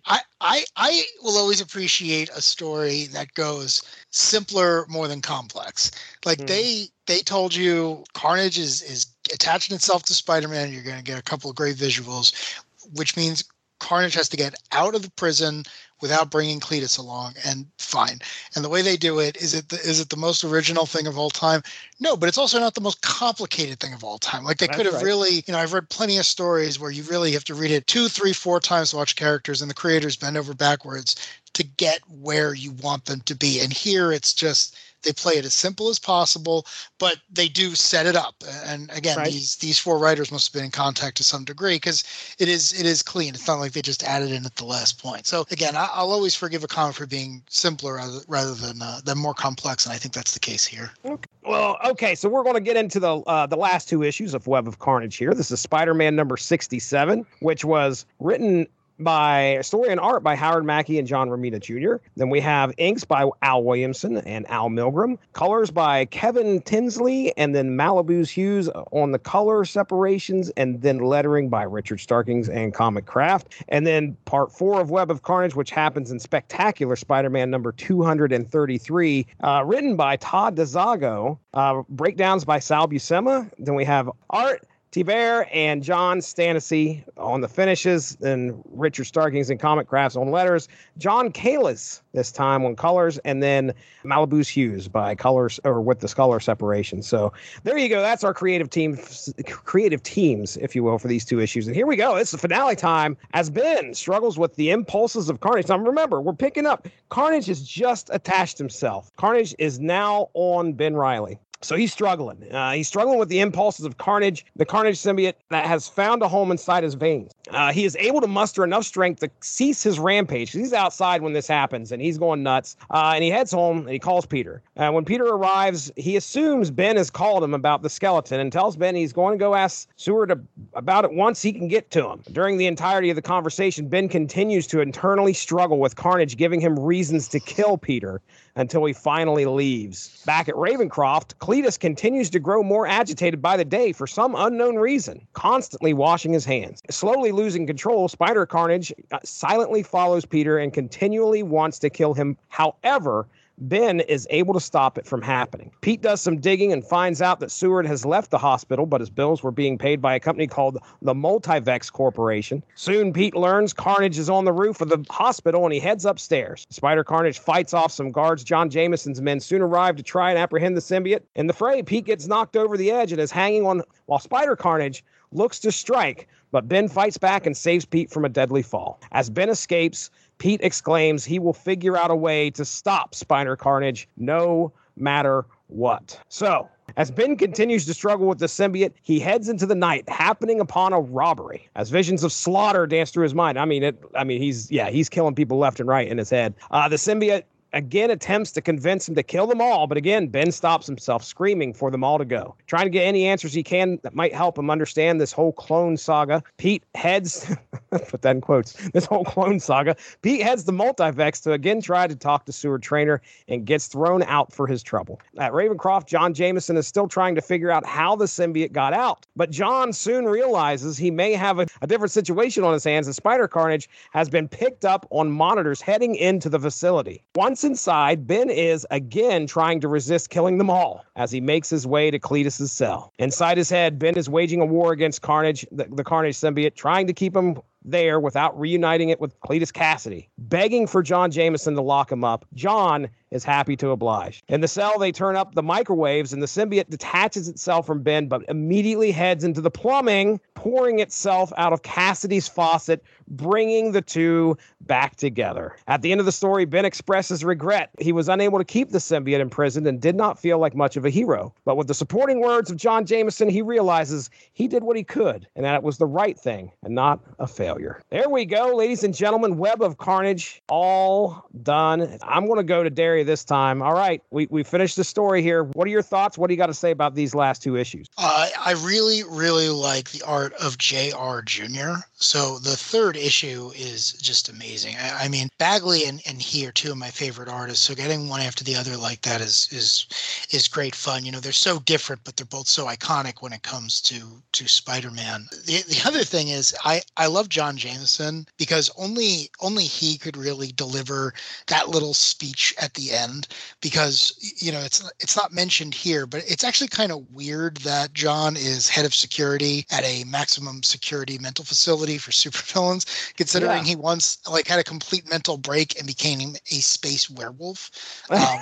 I, I I will always appreciate a story that goes simpler more than complex. Like mm. they they told you Carnage is is attaching itself to Spider-Man. You're going to get a couple of great visuals, which means Carnage has to get out of the prison without bringing Cletus along, and fine. And the way they do it is it the, is it the most original thing of all time? No, but it's also not the most complicated thing of all time. Like they That's could have right. really, you know, I've read plenty of stories where you really have to read it two, three, four times to watch characters, and the creators bend over backwards to get where you want them to be. And here it's just they play it as simple as possible, but they do set it up. And again, right. these these four writers must have been in contact to some degree because it is it is clean. It's not like they just added in at the last point. So again, I, will always forgive a comic for being simpler rather, rather than uh, than more complex, and I think that's the case here. Okay. Well, okay, so we're going to get into the uh, the last two issues of Web of Carnage here. This is Spider-Man number sixty-seven, which was written by story and art by Howard Mackie and John Romita Jr. Then we have inks by Al Williamson and Al Milgrom, colors by Kevin Tinsley, and then Malibu's hues on the color separations, and then lettering by Richard Starkings and Comicraft. And then part four of Web of Carnage, which happens in Spectacular Spider-Man number 233, uh, written by Todd DeZago, uh, breakdowns by Sal Buscema. Then we have art Thibert and John Stanisci on the finishes, then Richard Starkings and Comicrafts on letters, John Kalisz this time on colors, and then Malibu's Hues by colors or with the color separation. So there you go. That's our creative team, creative teams, if you will, for these two issues. And here we go. It's the finale time as Ben struggles with the impulses of Carnage. Now remember, we're picking up. Carnage has just attached himself. Carnage is now on Ben Reilly. So he's struggling. Uh, he's struggling with the impulses of Carnage, the Carnage symbiote that has found a home inside his veins. Uh, he is able to muster enough strength to cease his rampage. He's outside when this happens and he's going nuts. Uh, and he heads home and he calls Peter. Uh, when Peter arrives, he assumes Ben has called him about the skeleton and tells Ben he's going to go ask Seward about it once he can get to him. During the entirety of the conversation, Ben continues to internally struggle with Carnage, giving him reasons to kill Peter until he finally leaves. Back at Ravencroft, Cletus continues to grow more agitated by the day for some unknown reason, constantly washing his hands. Slowly losing control, Spider Carnage uh, silently follows Peter and continually wants to kill him. However, Ben is able to stop it from happening. Pete does some digging and finds out that Seward has left the hospital, but his bills were being paid by a company called the Multivex Corporation. Soon, Pete learns Carnage is on the roof of the hospital and he heads upstairs. Spider Carnage fights off some guards. John Jameson's men soon arrive to try and apprehend the symbiote. In the fray, Pete gets knocked over the edge and is hanging on while Spider Carnage looks to strike, but Ben fights back and saves Pete from a deadly fall. As Ben escapes, Pete exclaims he will figure out a way to stop Spider Carnage no matter what. So, as Ben continues to struggle with the symbiote, he heads into the night, happening upon a robbery. As visions of slaughter dance through his mind, I mean, it. I mean, he's yeah, he's killing people left and right in his head. Uh, the symbiote again attempts to convince him to kill them all, but again, Ben stops himself, screaming for them all to go. Trying to get any answers he can that might help him understand this whole clone saga, Pete heads, <laughs> put that in quotes, this whole clone saga, Pete heads the multivex to again try to talk to Seward Trainer and gets thrown out for his trouble. At Ravencroft, John Jameson is still trying to figure out how the symbiote got out, but John soon realizes he may have a, a different situation on his hands as Spider Carnage has been picked up on monitors heading into the facility. Once inside, Ben is again trying to resist killing them all as he makes his way to Cletus's cell. Inside his head, Ben is waging a war against Carnage, the, the Carnage symbiote, trying to keep him there without reuniting it with Cletus Kasady, begging for John Jameson to lock him up. John is happy to oblige. In the cell, they turn up the microwaves, and the symbiote detaches itself from Ben, but immediately heads into the plumbing, pouring itself out of Kasady's faucet, bringing the two back together. At the end of the story, Ben expresses regret. He was unable to keep the symbiote imprisoned and did not feel like much of a hero. But with the supporting words of John Jameson, he realizes he did what he could and that it was the right thing and not a failure. There we go, ladies and gentlemen. Web of Carnage, all done. I'm going to go to Darry this time. All right, we, we finished the story here. What are your thoughts? What do you got to say about these last two issues? Uh, I really, really like the art of J.R. Jr. So the third issue is just amazing. I, I mean, Bagley and, and he are two of my favorite artists. So getting one after the other like that is is is great fun. You know, they're so different, but they're both so iconic when it comes to to Spider-Man. The the other thing is I I love John Jameson because only only he could really deliver that little speech at the end because you know it's it's not mentioned here, but it's actually kind of weird that John is head of security at a maximum security mental facility for <laughs> supervillains, considering yeah. he once like had a complete mental break and became a space werewolf. <laughs> Um,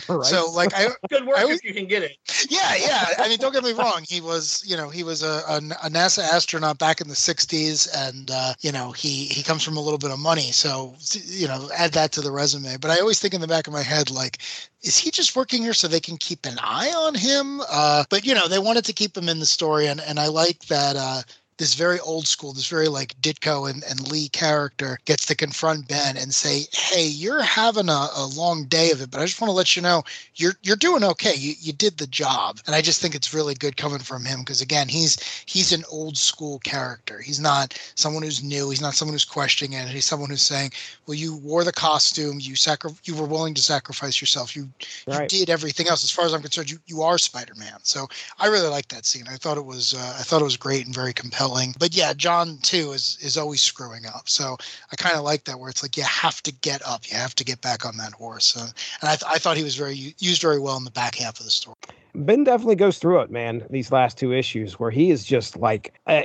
<laughs> Right. So like I <laughs> good work I, if you can get it. <laughs> Yeah, yeah. I mean, don't get me wrong. He was, you know, he was a, a, a NASA astronaut back in the '60s, and uh, you know, he he comes from a little bit of money. So you know, add that to the resume. But I always think in the back of my head, like, is he just working here so they can keep an eye on him? Uh, but you know, they wanted to keep him in the story, and and I like that. Uh, this very old school, this very like Ditko and, and Lee character gets to confront Ben and say, Hey, you're having a, a long day of it, but I just want to let you know you're you're doing okay. You you did the job. And I just think it's really good coming from him because again, he's he's an old school character. He's not someone who's new, he's not someone who's questioning it. He's someone who's saying, Well, you wore the costume, you sacri- you were willing to sacrifice yourself, you right. you did everything else. As far as I'm concerned, you, you are Spider-Man. So I really like that scene. I thought it was uh, I thought it was great and very compelling But yeah, John too is is always screwing up. So I kind of like that where it's like you have to get up, you have to get back on that horse. Uh, and I, th- I thought he was very used very well in the back half of the story. Ben definitely goes through it, man. These last two issues, where he is just like, uh,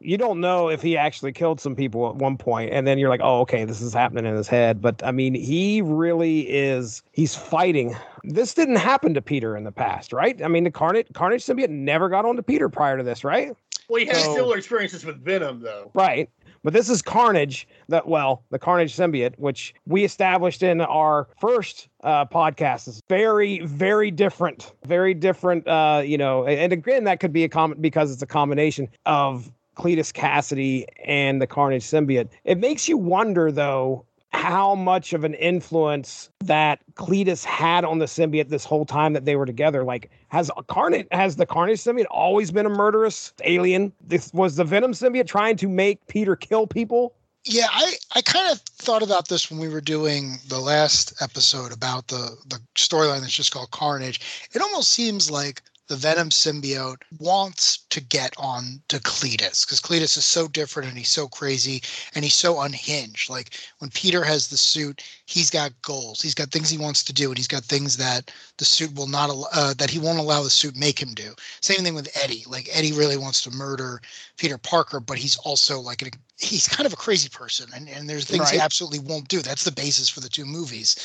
you don't know if he actually killed some people at one point, and then you're like, oh, okay, this is happening in his head. But I mean, he really is. He's fighting. This didn't happen to Peter in the past, right? I mean, the Carnage Carnage symbiote never got on to Peter prior to this, right? Well, he had so, similar experiences with Venom, though. Right. But this is Carnage, that well, the Carnage symbiote, which we established in our first uh, podcast, is very, very different, very different. Uh, you know, and again, that could be a comment because it's a combination of Cletus Kasady and the Carnage symbiote. It makes you wonder, though, how much of an influence that Cletus had on the symbiote this whole time that they were together. Like, has Carnage has the Carnage symbiote always been a murderous alien? This was the Venom symbiote trying to make Peter kill people. Yeah, I, I kind of thought about this when we were doing the last episode about the the storyline that's just called Carnage. It almost seems like the Venom symbiote wants to get on to Cletus because Cletus is so different and he's so crazy and he's so unhinged. Like when Peter has the suit, he's got goals, he's got things he wants to do, and he's got things that the suit will not uh, that he won't allow the suit make him do. Same thing with Eddie. Like Eddie really wants to murder Peter Parker, but he's also like an he's kind of a crazy person and, and there's things right. he absolutely won't do. That's the basis for the two movies.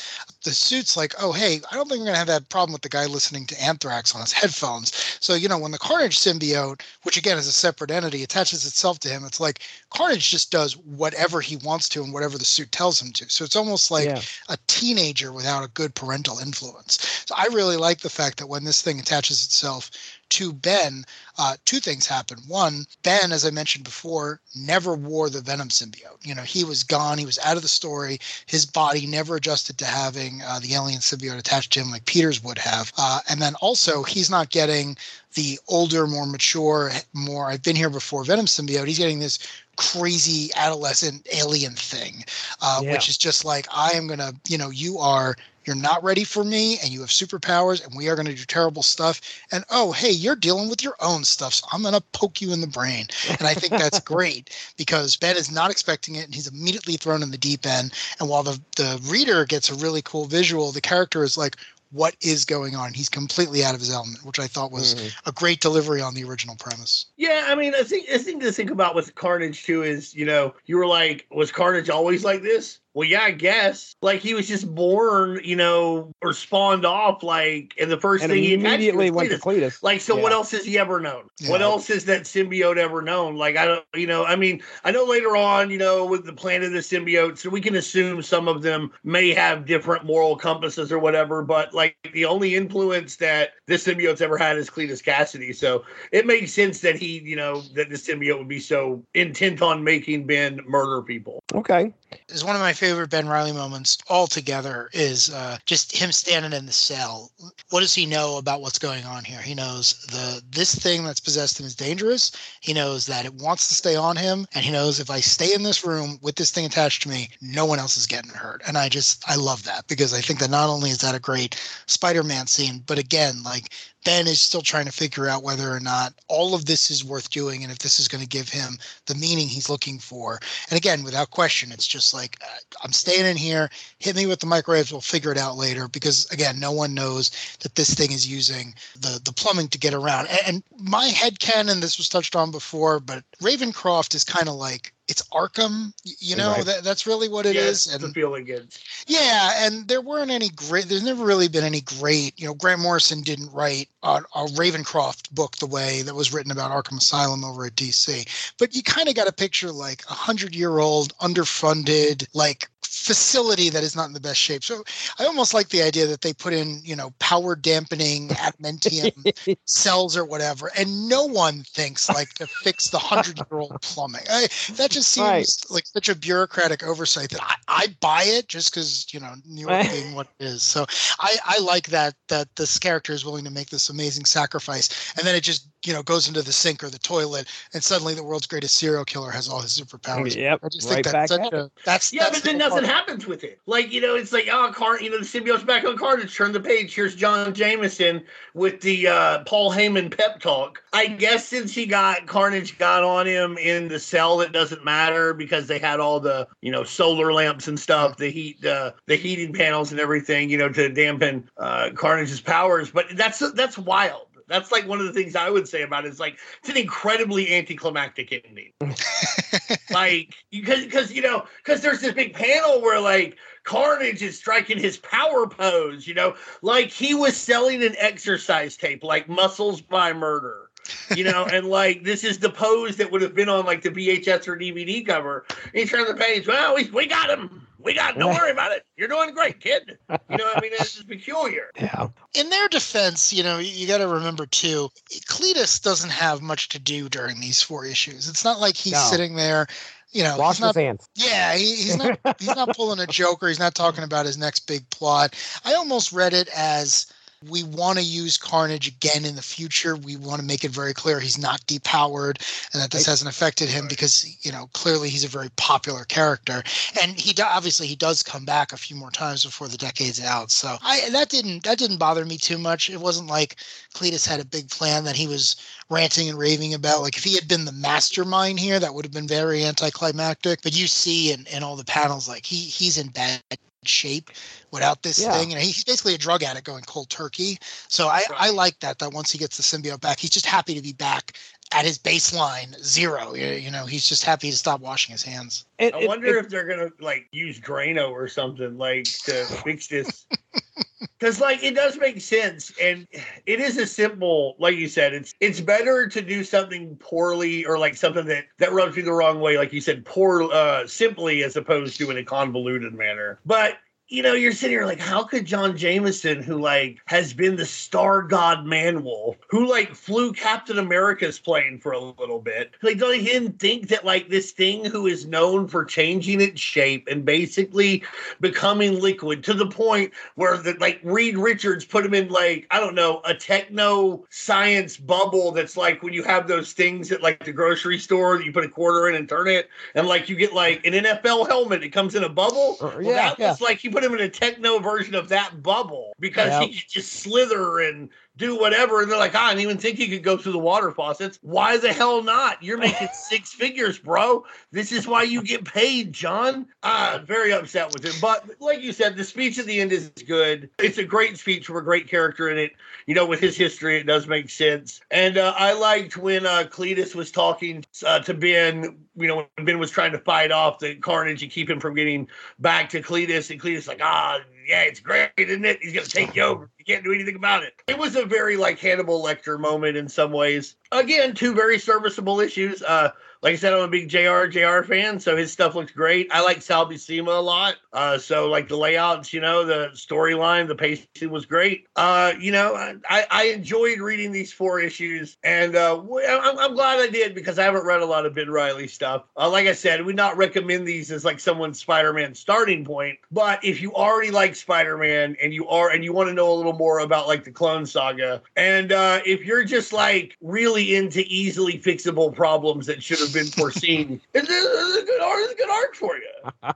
The suit's like, oh, hey, I don't think we're going to have that problem with the guy listening to Anthrax on his <laughs> headphones. So, you know, when the Carnage symbiote, which again is a separate entity, attaches itself to him, it's like Carnage just does whatever he wants to and whatever the suit tells him to. So it's almost like yeah. a teenager without a good parental influence. So I really like the fact that when this thing attaches itself to Ben, uh, two things happen. One, Ben, as I mentioned before, never wore the Venom symbiote. You know, he was gone. He was out of the story. His body never adjusted to having uh, the alien symbiote attached to him like Peter's would have. Uh, and then also, he's not getting the older, more mature, more I've been here before Venom symbiote. He's getting this crazy adolescent alien thing, uh, yeah. which is just like I am gonna, you know, you are you're not ready for me and you have superpowers and we are going to do terrible stuff and oh hey you're dealing with your own stuff so i'm going to poke you in the brain and i think that's <laughs> great because ben is not expecting it and he's immediately thrown in the deep end and while the, the reader gets a really cool visual the character is like what is going on. He's completely out of his element, which I thought was mm-hmm. a great delivery on the original premise. Yeah, I mean, I think the thing to think about with Carnage too is, you know, you were like, was Carnage always like this? Well, yeah, I guess. Like he was just born, you know, or spawned off, like, and the first and thing he immediately went to Cletus. Like, so yeah. what else has he ever known? Yeah. What else has that symbiote ever known? Like, I don't, you know, I mean, I know later on, you know, with the planet of the symbiote, so we can assume some of them may have different moral compasses or whatever, but like the only influence that this symbiote's ever had is Cletus Kasady. So it makes sense that he, you know, that the symbiote would be so intent on making Ben murder people. Okay. Is one of my favorite Ben Reilly moments altogether is uh, just him standing in the cell. What does he know about what's going on here? He knows the this thing that's possessed him is dangerous. He knows that it wants to stay on him, and he knows if I stay in this room with this thing attached to me, no one else is getting hurt. And I just I love that because I think that not only is that a great Spider-Man scene, but again, like Ben is still trying to figure out whether or not all of this is worth doing and if this is going to give him the meaning he's looking for. And again, without question, it's just like, uh, I'm staying in here, hit me with the microwaves, we'll figure it out later. Because again, no one knows that this thing is using the, the plumbing to get around. And, and my head canon, this was touched on before, but Ravencroft is kind of like it's Arkham. You know right. that that's really what it is. And the feeling is. Yeah, and there weren't any great. There's never really been any great. You know, Grant Morrison didn't write a, a Ravencroft book the way that was written about Arkham Asylum over at DC. But you kind of got a picture like a hundred year old underfunded like facility that is not in the best shape. So I almost like the idea that they put in, you know, power dampening adamantium <laughs> cells or whatever, and no one thinks like to fix the hundred year old <laughs> plumbing. I, that just seems right. like such a bureaucratic oversight that I, I buy it just because you know New York being what it is. So I, I like that that this character is willing to make this amazing sacrifice, and then it just you know goes into the sink or the toilet, and suddenly the world's greatest serial killer has all his superpowers. Yep, I just right think that's such a, that's yeah, that's but then nothing happens with it. Like you know, it's like oh, Car, you know, the symbiote's back on Carnage. Turn the page. Here's John Jameson with the uh, Paul Heyman pep talk. I guess since he got Carnage got on him in the cell, it doesn't matter because they had all the you know solar lamps and stuff, the heat, uh, the heating panels and everything, you know, to dampen uh, Carnage's powers. But that's that's wild that's like one of the things I would say about it. Is like it's an incredibly anticlimactic ending. <laughs> like because because you know because there's this big panel where like Carnage is striking his power pose. You know, like he was selling an exercise tape, like Muscles by Murder you know, and like this is the pose that would have been on like the VHS or DVD cover. And he turns the page. Well, we, we got him. We got. Don't worry about it. You're doing great, kid. You know, I mean, this is peculiar. <laughs> Yeah. In their defense, you know, you got to remember too, Cletus doesn't have much to do during these four issues. It's not like he's no. sitting there you know, Wash not, his hands. Yeah, he, he's not he's not pulling a <laughs> joker. He's not talking about his next big plot. I almost read it as we want to use Carnage again in the future. We want to make it very clear he's not depowered and that this hasn't affected him because, you know, clearly he's a very popular character. And he obviously he does come back a few more times before the decade's out. So I that didn't that didn't bother me too much. It wasn't like Cletus had a big plan that he was ranting and raving about. Like if he had been the mastermind here, that would have been very anticlimactic. But you see in, in all the panels, like he he's in bad shape without this yeah. thing. And he's basically a drug addict going cold turkey. So I, right. I like that, that once he gets the symbiote back, he's just happy to be back at his baseline zero. You, you know, he's just happy to stop washing his hands. It, I it- wonder it- if they're gonna like use Drano or something like to fix this. <laughs> Because like it does make sense, and it is a simple, like you said, it's it's better to do something poorly or like something that that rubs you the wrong way, like you said, poor uh simply as opposed to in a convoluted manner. But you know, you're sitting here like, how could John Jameson, who like has been the star god Manwolf, who like flew Captain America's plane for a little bit, like don't he didn't think that like this thing who is known for changing its shape and basically becoming liquid to the point where the like Reed Richards put him in like I don't know a techno science bubble that's like when you have those things at like the grocery store that you put a quarter in and turn it and like you get like an NFL helmet it comes in a bubble. Uh, Well, yeah, that yeah. was like he put him in a techno version of that bubble because Yeah. he could just slither and do whatever. And they're like, "Ah, I didn't even think he could go through the water faucets. Why the hell not? You're making <laughs> six figures, bro. This is why you get paid, John. Ah, very upset with him. But like you said, the speech at the end is good. It's a great speech from a great character in it. You know, with his history, it does make sense. And uh, I liked when uh, Cletus was talking uh, to Ben. You know, when Ben was trying to fight off the carnage and keep him from getting back to Cletus, and Cletus like, ah, yeah, it's great, isn't it? He's gonna take you over. You can't do anything about it. It was a very like Hannibal Lecter moment in some ways. Again, two very serviceable issues. Uh, like I said, I'm a big JR JR fan, so his stuff looks great. I like Sal Buscema a lot. Uh, so like the layouts, you know, the storyline, the pacing was great. Uh, you know, I, I enjoyed reading these four issues, and uh, I'm, I'm glad I did because I haven't read a lot of Ben Reilly stuff. Uh, like I said, we not recommend these as like someone's Spider-Man starting point, but if you already like Spider-Man and you are and you want to know a little more about like the Clone Saga, and uh, if you're just like really into easily fixable problems that should have been foreseen, <laughs> it's a, it's a good art. It's a good art for you. <laughs>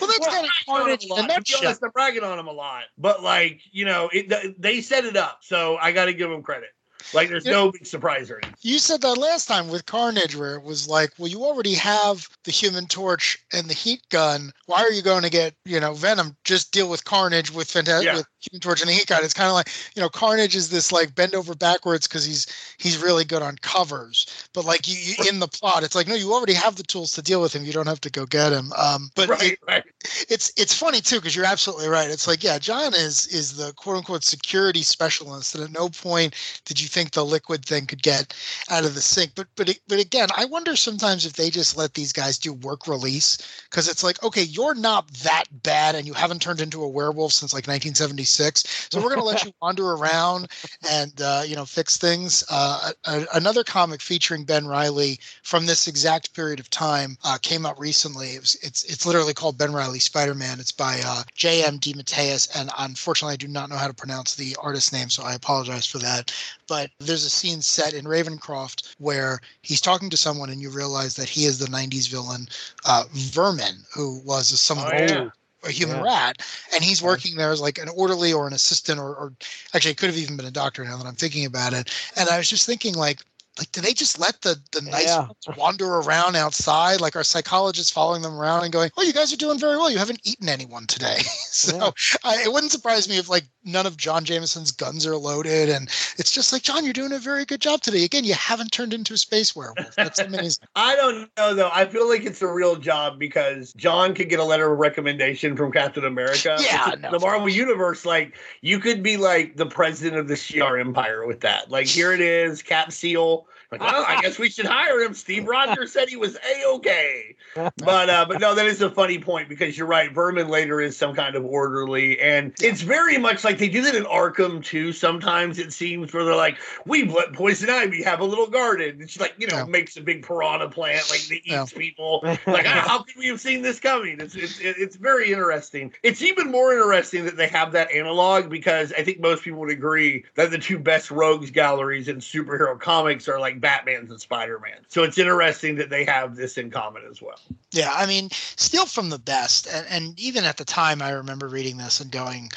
Well, that's Well, kind of I'm carnage in bragging on a lot. To be honest, I'm bragging on him a lot, but like you know, it, they set it up, so I got to give him credit. Like there's Yeah. no big surprise or anything. You said that last time with Carnage, where it was like, well, you already have the Human Torch and the heat gun. Why are you going to get, you know, Venom? Just deal with Carnage with Fantastic, Yeah. with Human Torch and the heat gun. It's kind of like, you know, Carnage is this like bend over backwards because he's he's really good on covers. But like you, you in the plot, it's like, no, you already have the tools to deal with him. You don't have to go get him. Um, but right, it- right. it's it's funny too because you're absolutely right. It's like yeah, John is is the quote unquote security specialist, and at no point did you think the liquid thing could get out of the sink. But but it- but again, I wonder sometimes if they just let these guys do work release because it's like okay, you're not that bad, and you haven't turned into a werewolf since like 1976, so we're gonna let you <laughs> wander around and uh, you know fix things. Uh, a, another comic featuring Ben Reilly from this exact period of time uh, came out recently. It was, it's it's literally called Ben Reilly Spider Man. It's by uh, J.M. DeMatteis, and unfortunately, I do not know how to pronounce the artist name, so I apologize for that. But there's a scene set in Ravencroft where he's talking to someone, and you realize that he is the '90s villain uh, Vermin, who was a somewhat Oh, yeah. A human Yeah. rat, and he's working there as like an orderly or an assistant, or, or actually, it could have even been a doctor. Now that I'm thinking about it, and I was just thinking, like, like, do they just let the the nice Yeah. ones wander around outside? Like, our psychologists following them around and going, "Oh, you guys are doing very well. You haven't eaten anyone today." <laughs> so Yeah. I, it wouldn't surprise me if like none of John Jameson's guns are loaded, and it's just like, John, you're doing a very good job today. Again, you haven't turned into a space werewolf. That's amazing. <laughs> I don't know though. I feel like it's a real job because John could get a letter of recommendation from Captain America. <laughs> Yeah, no. the Marvel Universe, like you could be like the president of the Shi'ar Empire with that. Like here it is, Cap Seal. Like, well, I guess we should hire him. Steve Rogers said he was a okay. But uh, but no, that is a funny point because you're right. Vermin later is some kind of orderly, and it's very much like they do that in Arkham too. Sometimes it seems where they're like, we've let Poison Ivy have a little garden, and she like you know Yeah. makes a big piranha plant like that Yeah. eats people. Like ah, how could we have seen this coming? It's it's it's very interesting. It's even more interesting that they have that analog because I think most people would agree that the two best rogues galleries in superhero comics are like Batman's and Spider Man. So it's interesting that they have this in common as well. Yeah, I mean, steal from the best, and, and even at the time, I remember reading this and going,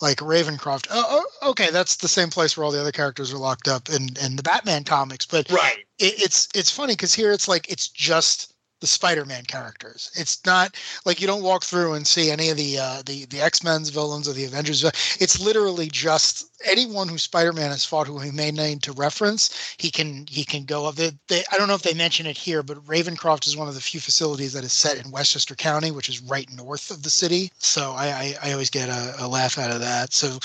like Ravencroft. Oh, oh, okay, that's the same place where all the other characters are locked up in in the Batman comics. But Right. it, it's it's funny because here it's like it's just the Spider-Man characters. It's not like you don't walk through and see any of the uh, the the X-Men's villains or the Avengers. It's literally just anyone who Spider-Man has fought who he may need to reference. He can he can go of They, they, I don't know if they mention it here, but Ravencroft is one of the few facilities that is set in Westchester County, which is right north of the city. So I I, I always get a, a, laugh out of that. So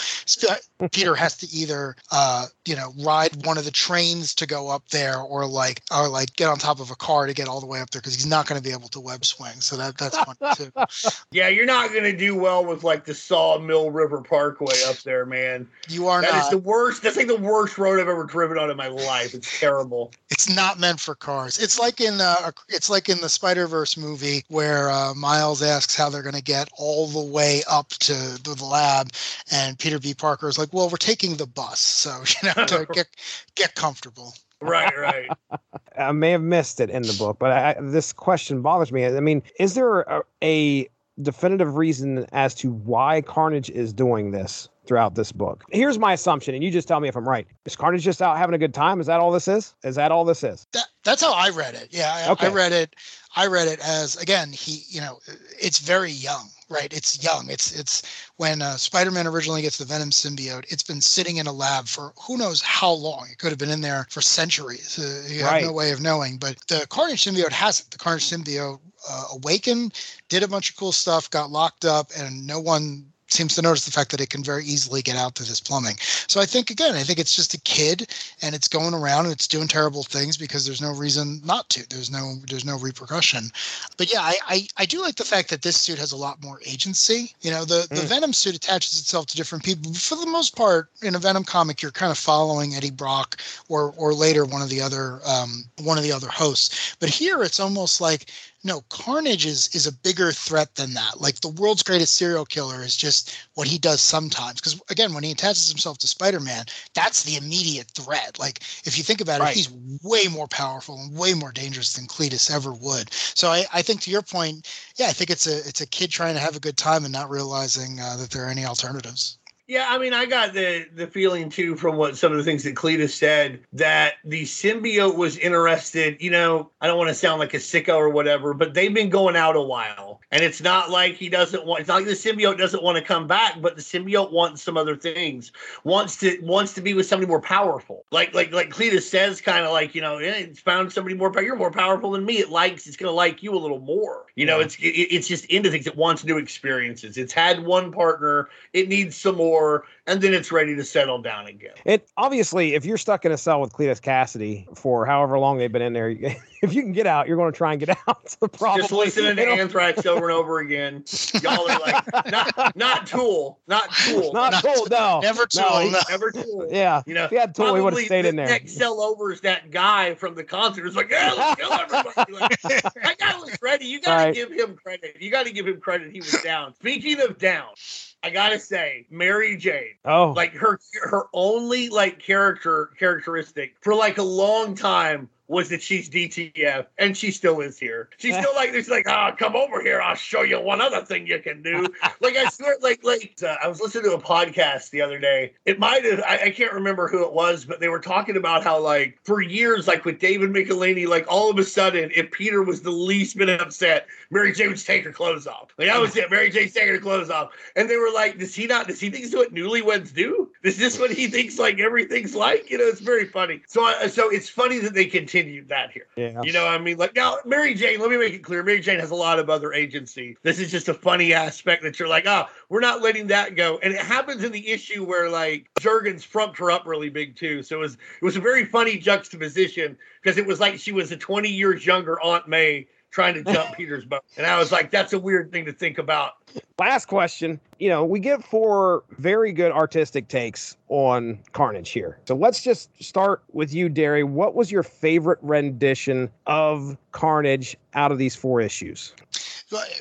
Peter has to either uh, you know ride one of the trains to go up there, or like or like get on top of a car to get all the way up there because he's not going to be able to web swing. So that that's fun too. <laughs> Yeah, you're not going to do well with like the Sawmill River Parkway up there, man. You are That not. is the worst. That's like the worst road I've ever driven on in my life. It's terrible. it's not meant for cars. It's like in uh, it's like in the Spider Verse movie where uh, Miles asks how they're going to get all the way up to the, the lab, and Peter B. Parker is like, "Well, we're taking the bus, so <laughs> you know, to get get comfortable." Right, right. <laughs> I may have missed it in the book, but I, this question bothers me. I mean, is there a, a definitive reason as to why Carnage is doing this throughout this book? Here's my assumption, and you just tell me if I'm right. Is Carnage just out having a good time? Is that all this is? Is that all this is? That, that's how I read it. Yeah, I, Okay. I read it. I read it as again, he, you know, it's very young, right? It's young. It's it's when uh, Spider-Man originally gets the Venom symbiote. It's been sitting in a lab for who knows how long. It could have been in there for centuries. Uh, you have no way of knowing. But the Carnage symbiote hasn't. The Carnage symbiote uh, awakened, did a bunch of cool stuff, got locked up, and no one seems to notice the fact that it can very easily get out through this plumbing. So I think again, I think it's just a kid and it's going around and it's doing terrible things because there's no reason not to. There's no there's no repercussion. But yeah, I I, I do like the fact that this suit has a lot more agency. You know, the the Mm. Venom suit attaches itself to different people. But for the most part, in a Venom comic, you're kind of following Eddie Brock or or later one of the other um, one of the other hosts. But here it's almost like no, Carnage is is a bigger threat than that. Like the world's greatest serial killer is just what he does sometimes. Because again, when he attaches himself to Spider-Man, that's the immediate threat. Like if you think about Right. it, he's way more powerful and way more dangerous than Cletus ever would. So I, I think to your point, yeah, I think it's a it's a kid trying to have a good time and not realizing uh, that there are any alternatives. Yeah, I mean, I got the the feeling too from what some of the things that Cletus said that the symbiote was interested. You know, I don't want to sound like a sicko or whatever, but they've been going out a while, and it's not like he doesn't want. It's not like the symbiote doesn't want to come back, but the symbiote wants some other things. Wants to wants to be with somebody more powerful. Like like like Cletus says, kind of like you know, yeah, it's found somebody more. You're more powerful than me. It likes. It's gonna like you a little more. You know, Yeah. it's it, it's just into things. It wants new experiences. It's had one partner. It needs some more, and then it's ready to settle down again. It obviously, if you're stuck in a cell with Cletus Kasady for however long they've been in there, <laughs> if you can get out, you're going to try and get <laughs> out. Probably. Just listening to Anthrax over and over again. Y'all are like, not not Tool, not Tool, Not Not- Tool, no. <laughs> Never No, no. never Tool. Yeah. You know, If he had Tool, he would have probably stayed the in there. Next cell over is that guy from the concert. It's like, yeah, let's kill everybody. Like, that guy was ready. You got to Right. give him credit. You got to give him credit. He was down. Speaking of down, I gotta say, Mary Jane, Oh, like her her only like character characteristic for like a long time was that she's DTF, and she still is here. She's still like, it's like, ah, come over here. I'll show you one other thing you can do. <laughs> like I swear, like like uh, I was listening to a podcast the other day. It might have I, I can't remember who it was, but they were talking about how like for years, like with David Michelinie, like all of a sudden, if Peter was the least bit upset, Mary Jane would take her clothes off. Like that was it. Mary Jane's taking her clothes off, and they were like, does he not? Does he think this is what newlyweds do? Is this what he thinks like everything's like? You know, it's very funny. So I, so it's funny that they continued that here. yeah. You know, what I mean, like now, Mary Jane. Let me make it clear: Mary Jane has a lot of other agency. This is just a funny aspect that you're like, oh, we're not letting that go. And it happens in the issue where like Jurgens frumped her up really big too. So it was it was a very funny juxtaposition because it was like she was a 20 years younger Aunt May trying to jump <laughs> Peter's boat, and I was like, that's a weird thing to think about. Last question. You know, we get four very good artistic takes on Carnage here. So let's just start with you, Darry. What was your favorite rendition of Carnage out of these four issues?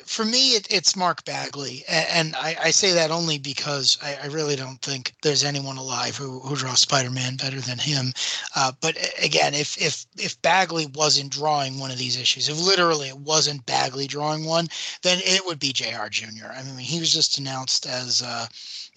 For me, it, it's Mark Bagley, and I, I say that only because I, I really don't think there's anyone alive who, who draws Spider-Man better than him. Uh, but again, if if if Bagley wasn't drawing one of these issues, if literally it wasn't Bagley drawing one, then it would be Jr. Jr. I mean, he was just announced as uh,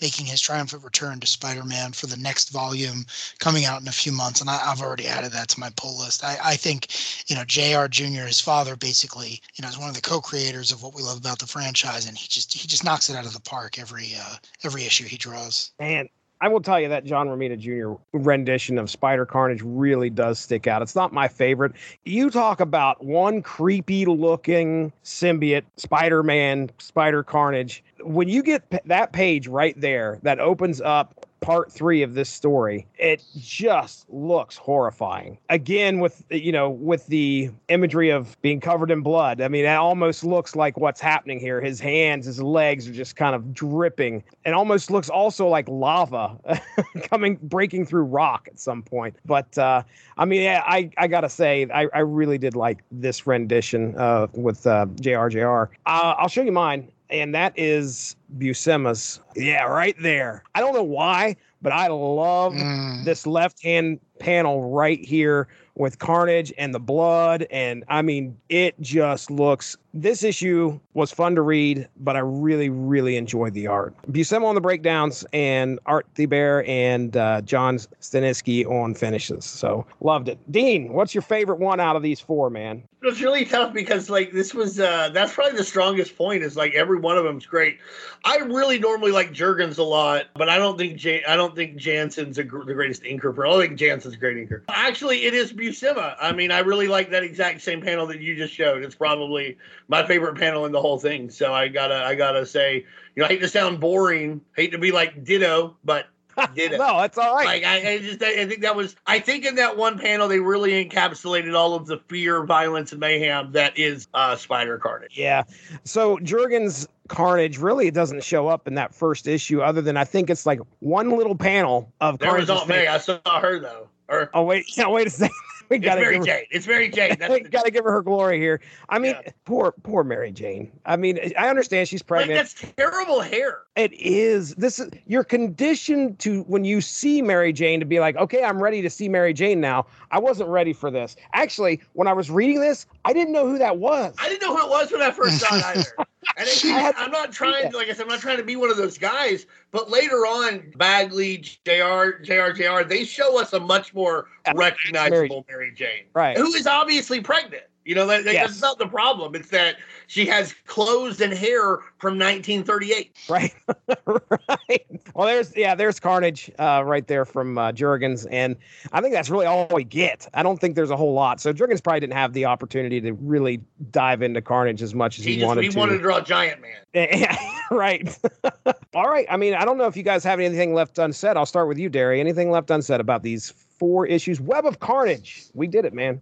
making his triumphant return to Spider-Man for the next volume coming out in a few months, and I, have already added that to my pull list. I, I think, you know, J.R. Jr., his father, basically, you know, is one of the co-creators of what we love about the franchise, and he just he just knocks it out of the park every uh, every issue he draws. Man, I will tell you that John Romita Jr. rendition of Spider Carnage really does stick out. It's not my favorite. You talk about one creepy looking symbiote, Spider Man, Spider Carnage. When you get that page right there that opens up part three of this story, it just looks horrifying. Again, with you know, with the imagery of being covered in blood. I mean, it almost looks like what's happening here. His hands, his legs are just kind of dripping. It almost looks also like lava <laughs> coming breaking through rock at some point. But uh, I mean, I I gotta say, I, I really did like this rendition uh, with uh, JRJR. Uh, I'll show you mine and that is Buscema's. Yeah, right there. I don't know why, but I love mm. this left hand panel right here with Carnage and the blood. And I mean, it just looks. This issue was fun to read, but I really, really enjoyed the art. Buscema on the breakdowns and Art Thibert and uh, John Stanisci on finishes. So loved it. Dean, what's your favorite one out of these four, man? It's really tough because like this was uh that's probably the strongest point is like every one of them's great. I really normally like Jurgens a lot, but I don't think I don't think Janson's a gr- the greatest inker. For I don't think Janson's a great inker. Actually, it is Buscema. I mean, I really like that exact same panel that you just showed. It's probably my favorite panel in the whole thing. So I gotta I gotta say, you know, I hate to sound boring, hate to be like Ditto, but <laughs> it. no, that's all right. Like I, I, just I think that was I think in that one panel they really encapsulated all of the fear, violence, and mayhem that is uh, Spider Carnage. Yeah. So Jurgens Carnage really doesn't show up in that first issue, other than I think it's like one little panel of there Carnage. was Aunt May. I saw her though. Or, oh wait, <laughs> yeah, wait a second. <laughs> we got to Mary Jane. It's Mary Jane. <laughs> we got to give her her glory here. I mean, yeah. poor, poor Mary Jane. I mean, I understand she's pregnant. Like, that's terrible hair. It is. This is you're conditioned to when you see Mary Jane to be like, okay, I'm ready to see Mary Jane now. I wasn't ready for this. Actually, when I was reading this, I didn't know who that was. I didn't know who it was when I first saw it either. <laughs> And again, I'm not trying, like I said, I'm not trying to be one of those guys. But later on, Bagley, Jr., Jr., Jr., they show us a much more recognizable Mary, Mary Jane, right? Who is obviously pregnant. You know, that, yes. that's not the problem. It's that she has clothes and hair from 1938. Right. <laughs> right. Well, there's, yeah, there's Carnage uh, right there from uh, Jurgens. And I think that's really all we get. I don't think there's a whole lot. So Jurgens probably didn't have the opportunity to really dive into Carnage as much as he, he just, wanted he to. He wanted to draw Giant Man. <laughs> right. <laughs> all right. I mean, I don't know if you guys have anything left unsaid. I'll start with you, Darry. Anything left unsaid about these four issues. Web of Carnage. We did it, man.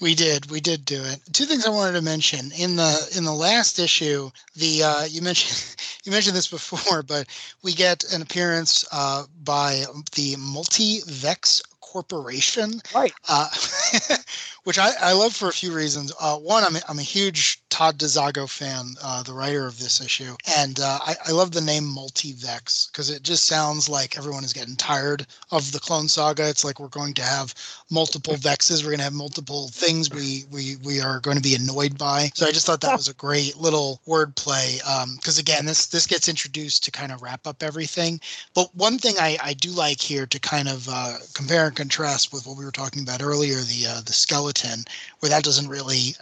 We did. We did do it. Two things I wanted to mention in the in the last issue. The uh, you mentioned <laughs> you mentioned this before, <laughs> but we get an appearance uh, by the Multi Vex Corporation, right? Uh, <laughs> which I, I love for a few reasons. Uh, one, I'm I'm a huge Todd DeZago fan, uh, the writer of this issue, and uh, I, I love the name Multivex because it just sounds like everyone is getting tired of the Clone Saga. It's like we're going to have multiple <laughs> vexes, we're going to have multiple things we we we are going to be annoyed by. So I just thought that was a great little wordplay because um, again, this this gets introduced to kind of wrap up everything. But one thing I, I do like here to kind of uh, compare and contrast with what we were talking about earlier, the uh, the skeleton skeleton where that doesn't really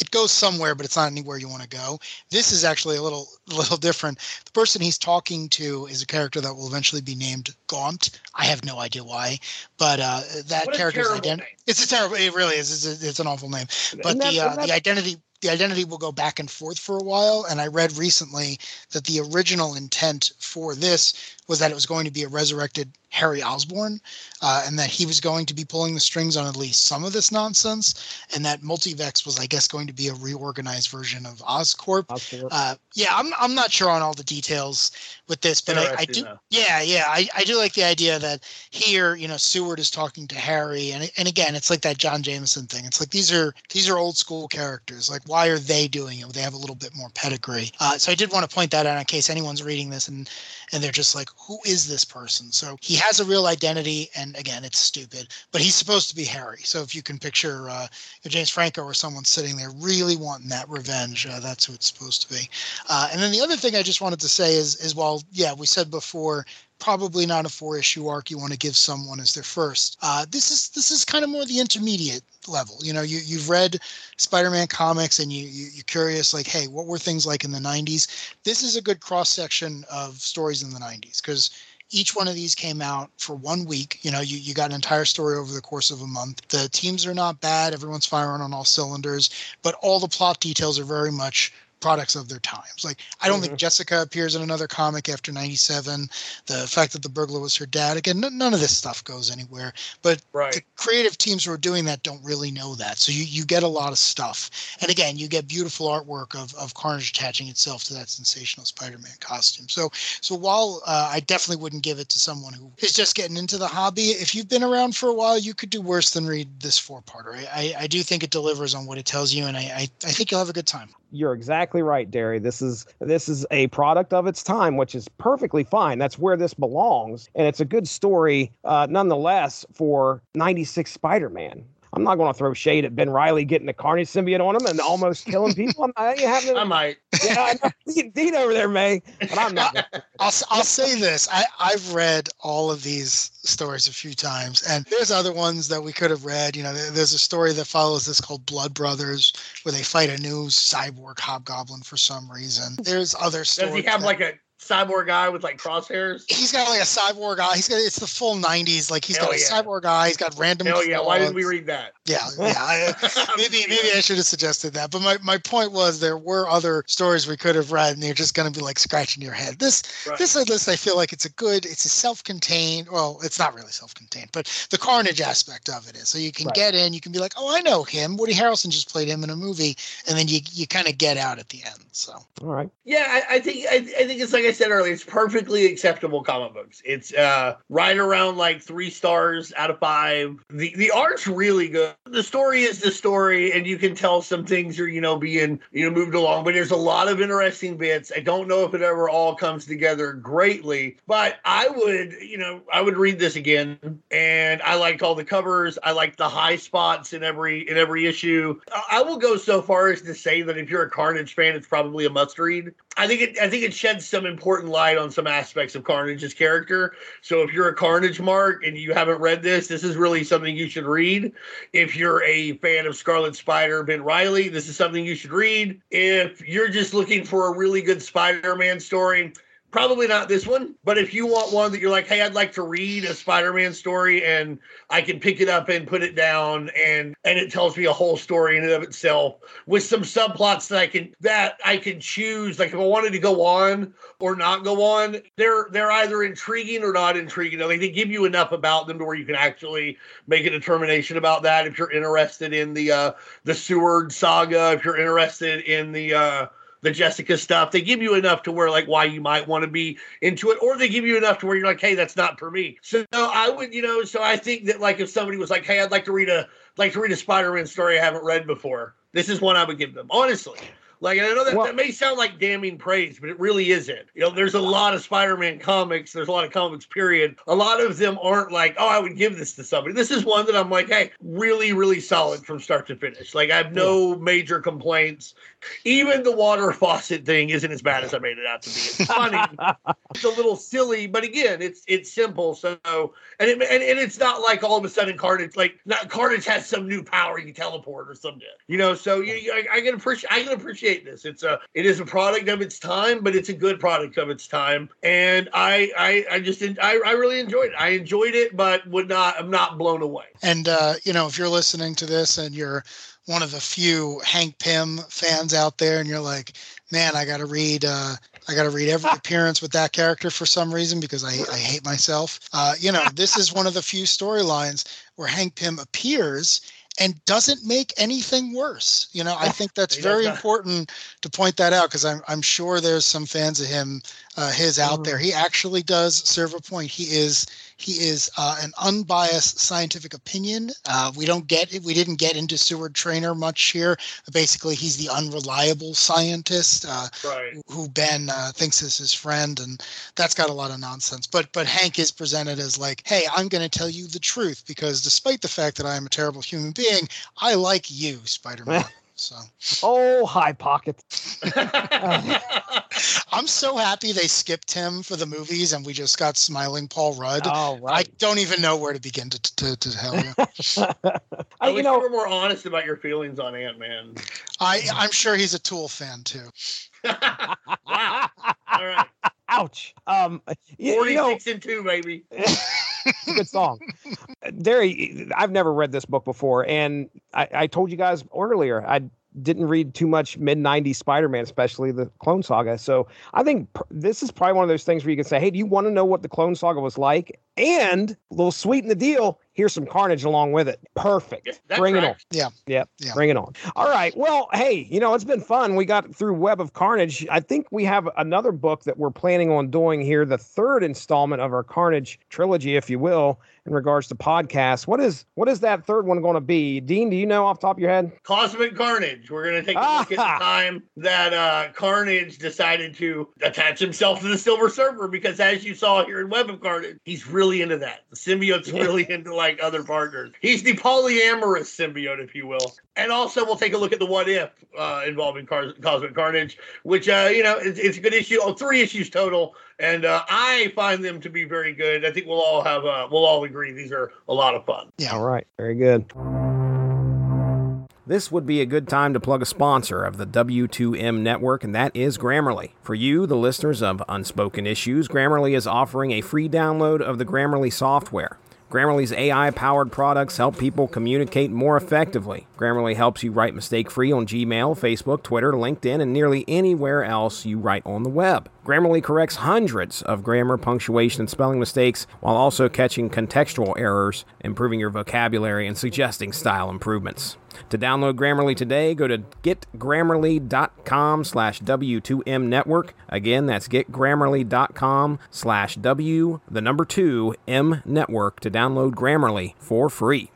it goes somewhere but it's not anywhere you want to go. This is actually a little <laughs> little different. The person he's talking to is a character that will eventually be named gaunt. I have no idea why but uh, that character's identity it's a terrible it really is it's, a, it's an awful name. But the uh, the identity the identity will go back and forth for a while. And I read recently that the original intent for this was that it was going to be a resurrected Harry Osborn, uh, and that he was going to be pulling the strings on at least some of this nonsense, and that Multivex was, I guess, going to be a reorganized version of Oscorp. Oscorp. Uh, yeah, I'm I'm not sure on all the details with this, but I, I, do. Though. Yeah, yeah, I, I do like the idea that here, you know, Seward is talking to Harry, and and again, it's like that John Jameson thing. It's like these are these are old school characters. Like, why are they doing it? They have a little bit more pedigree. Uh, so I did want to point that out in case anyone's reading this and and they're just like, who is this person? So he has a real identity, and again, it's stupid, but he's supposed to be Harry. So if you can picture uh, James Franco or someone sitting there really wanting that revenge, uh, that's who it's supposed to be. Uh, and then the other thing I just wanted to say is, is while yeah, we said before probably not a four issue arc you want to give someone as their first. Uh, this is this is kind of more the intermediate level. You know, you you've read Spider-Man comics and you, you you're curious like, hey, what were things like in the 90s? This is a good cross section of stories in the 90s because each one of these came out for one week. You know, you, you got an entire story over the course of a month. The teams are not bad. Everyone's firing on all cylinders, but all the plot details are very much products of their times. Like I don't mm-hmm. think Jessica appears in another comic after 97. The fact that the burglar was her dad, again, n- none of this stuff goes anywhere. But right. the creative teams who are doing that don't really know that. So you, you get a lot of stuff. And again, you get beautiful artwork of, of Carnage attaching itself to that sensational Spider-Man costume. So so while uh, I definitely wouldn't give it to someone who is just getting into the hobby, if you've been around for a while, you could do worse than read this four-parter. I, I, I do think it delivers on what it tells you, and I, I, I think you'll have a good time you're exactly right, Darry. This is this is a product of its time, which is perfectly fine. That's where this belongs, and it's a good story, uh, nonetheless, for '96 Spider-Man. I'm not going to throw shade at Ben Reilly getting the Carnage symbiote on him and almost killing people. I, having, <laughs> I might. <laughs> Yeah, I Dean over there may, but I'm not. I'll, I'll say this: I I've read all of these stories a few times, and there's other ones that we could have read. You know, there's a story that follows this called Blood Brothers, where they fight a new cyborg hobgoblin for some reason. There's other stories. Does he have that, like a cyborg guy with like crosshairs. He's got like a cyborg guy. He's got it's the full '90s. Like he's Hell got a yeah. cyborg guy. He's got random. Hell yeah! Why didn't we read that? Yeah, <laughs> yeah. I, maybe maybe I should have suggested that. But my, my point was there were other stories we could have read, and you're just going to be like scratching your head. This right. this list I feel like it's a good. It's a self-contained. Well, it's not really self-contained, but the Carnage aspect of it is. So you can right. get in. You can be like, oh, I know him. Woody Harrelson just played him in a movie, and then you you kind of get out at the end. So all right. Yeah, I, I think I, I think it's like I said earlier. It's perfectly acceptable comic books. It's uh, right around like three stars out of five. The the art's really good. The story is the story, and you can tell some things are you know being you know moved along. But there's a lot of interesting bits. I don't know if it ever all comes together greatly, but I would you know I would read this again. And I liked all the covers. I liked the high spots in every in every issue. I will go so far as to say that if you're a Carnage fan, it's probably a must read. I think it I think it sheds some important light on some aspects of Carnage's character. So if you're a Carnage mark and you haven't read this, this is really something you should read. If you're a fan of Scarlet Spider, Ben Reilly, this is something you should read. If you're just looking for a really good Spider-Man story, Probably not this one, but if you want one that you're like, hey, I'd like to read a Spider-Man story and I can pick it up and put it down and and it tells me a whole story in and of itself with some subplots that I can that I can choose. Like if I wanted to go on or not go on, they're they're either intriguing or not intriguing. Think they give you enough about them to where you can actually make a determination about that. If you're interested in the uh the Seward saga, if you're interested in the uh the Jessica stuff. They give you enough to where like why you might want to be into it, or they give you enough to where you're like, hey, that's not for me. So I would, you know, so I think that like if somebody was like, hey, I'd like to read a like to read a Spider-Man story I haven't read before, this is one I would give them. Honestly. Like, I know that, well, that may sound like damning praise, but it really isn't. You know, there's a lot of Spider-Man comics. There's a lot of comics, period. A lot of them aren't like, oh, I would give this to somebody. This is one that I'm like, hey, really, really solid from start to finish. Like, I have no major complaints. Even the water <laughs> faucet thing isn't as bad as I made it out to be. It's funny. <laughs> it's a little silly, but again, it's it's simple. So, and it, and, and it's not like all of a sudden Carnage, like not Carnage has some new power you teleport or something. You know, so you I, I can appreciate I can appreciate appreciate this. It's a it is a product of its time, but it's a good product of its time. And I I, I just I, I really enjoyed it. I enjoyed it, but would not I'm not blown away. And uh, you know, if you're listening to this and you're one of the few Hank Pym fans out there, and you're like, man, I got to read. Uh, I got to read every <laughs> appearance with that character for some reason because I, I hate myself. Uh, you know, this is one of the few storylines where Hank Pym appears and doesn't make anything worse. You know, I think that's very important to point that out because I'm, I'm sure there's some fans of him uh, his out there. He actually does serve a point. He is he is uh, an unbiased scientific opinion. Uh, we don't get we didn't get into Seward Trainer much here. Basically, he's the unreliable scientist uh, right. who Ben uh, thinks is his friend, and that's got a lot of nonsense. But but Hank is presented as like, hey, I'm going to tell you the truth because despite the fact that I am a terrible human being, I like you, Spider-Man. <laughs> So, oh, high pocket. <laughs> <laughs> I'm so happy they skipped him for the movies and we just got smiling Paul Rudd. Oh, right. I don't even know where to begin to to, to tell you. <laughs> I you wish know, you were more honest about your feelings on Ant Man. I I'm sure he's a Tool fan too. wow. All right. ouch. Um, you, you know, 46 and 2, baby. It's a good song. Darry, I've never read this book before, and I, I told you guys earlier I didn't read too much mid 90s Spider-Man, especially the Clone Saga. So I think pr- this is probably one of those things where you can say, "Hey, do you want to know what the Clone Saga was like?" And a little sweeten the deal. Here's some Carnage along with it. Perfect. Yeah, that Bring it on. tracks. Yeah. Yeah. Bring it on. All right. Well, hey, you know, it's been fun. We got through Web of Carnage. I think we have another book that we're planning on doing here, the third installment of our Carnage trilogy, if you will, in regards to podcasts. What is what is that third one going to be? Dean, do you know off the top of your head? Cosmic Carnage. We're going to take a look at the <laughs> time that uh, Carnage decided to attach himself to the Silver Surfer because, as you saw here in Web of Carnage, he's really into that. The symbiote's really into like other partners. He's the polyamorous symbiote, if you will. And also, we'll take a look at the what if uh, involving Car- Cosmic Carnage, which uh, you know it's, it's a good issue. Oh, three issues total, and uh, I find them to be very good. I think we'll all have uh, we'll all agree these are a lot of fun. Yeah. All right. Very good. This would be a good time to plug a sponsor of the W2M network, and that is Grammarly. For you, the listeners of Unspoken Issues, Grammarly is offering a free download of the Grammarly software. Grammarly's AI powered products help people communicate more effectively. Grammarly helps you write mistake free on Gmail, Facebook, Twitter, LinkedIn, and nearly anywhere else you write on the web. Grammarly corrects hundreds of grammar, punctuation, and spelling mistakes while also catching contextual errors, improving your vocabulary, and suggesting style improvements. To download Grammarly today, go to getgrammarly.com slash W2M network. Again, that's getgrammarly.com slash W, the number two, M network to download Grammarly for free.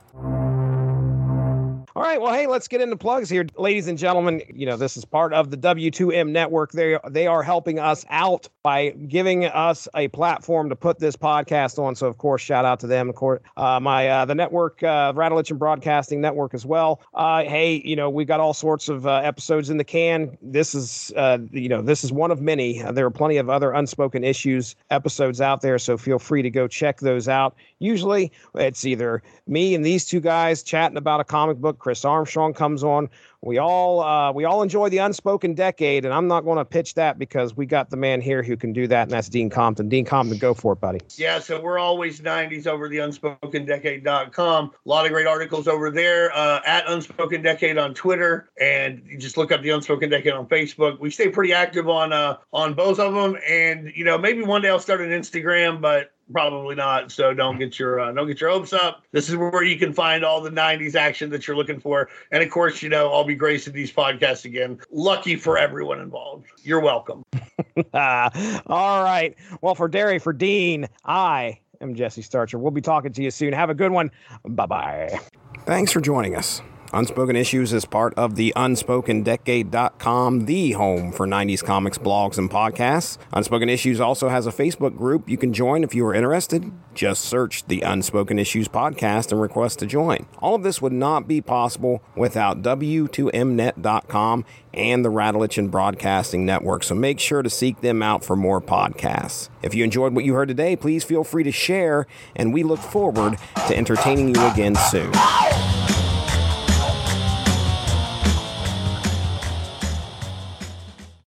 All right, well, hey, let's get into plugs here, ladies and gentlemen. You know, this is part of the W2M network. They they are helping us out by giving us a platform to put this podcast on. So, of course, shout out to them. Of course, uh, my uh, the network, uh, Radulich and Broadcasting Network as well. Uh, hey, you know, we've got all sorts of uh, episodes in the can. This is, uh, you know, this is one of many. There are plenty of other unspoken issues episodes out there. So feel free to go check those out. Usually, it's either me and these two guys chatting about a comic book. Chris Armstrong comes on. We all uh, we all enjoy the unspoken decade, and I'm not going to pitch that because we got the man here who can do that, and that's Dean Compton. Dean Compton, go for it, buddy. Yeah, so we're always 90s over the unspokendecade.com. A lot of great articles over there uh, at Unspoken Decade on Twitter, and you just look up the Unspoken Decade on Facebook. We stay pretty active on uh, on both of them, and you know maybe one day I'll start an Instagram, but probably not. So don't get your uh, don't get your hopes up. This is where you can find all the 90s action that you're looking for, and of course, you know I'll be gracing these podcasts again. Lucky for everyone involved. You're welcome. <laughs> all right. Well, for Darry, for Dean, I am Jesse Starcher. We'll be talking to you soon. Have a good one. Bye bye. Thanks for joining us. Unspoken Issues is part of the UnspokenDecade.com, the home for 90s comics, blogs, and podcasts. Unspoken Issues also has a Facebook group you can join if you are interested. Just search the Unspoken Issues podcast and request to join. All of this would not be possible without W2Mnet.com and the Radulich and Broadcasting Network, so make sure to seek them out for more podcasts. If you enjoyed what you heard today, please feel free to share, and we look forward to entertaining you again soon.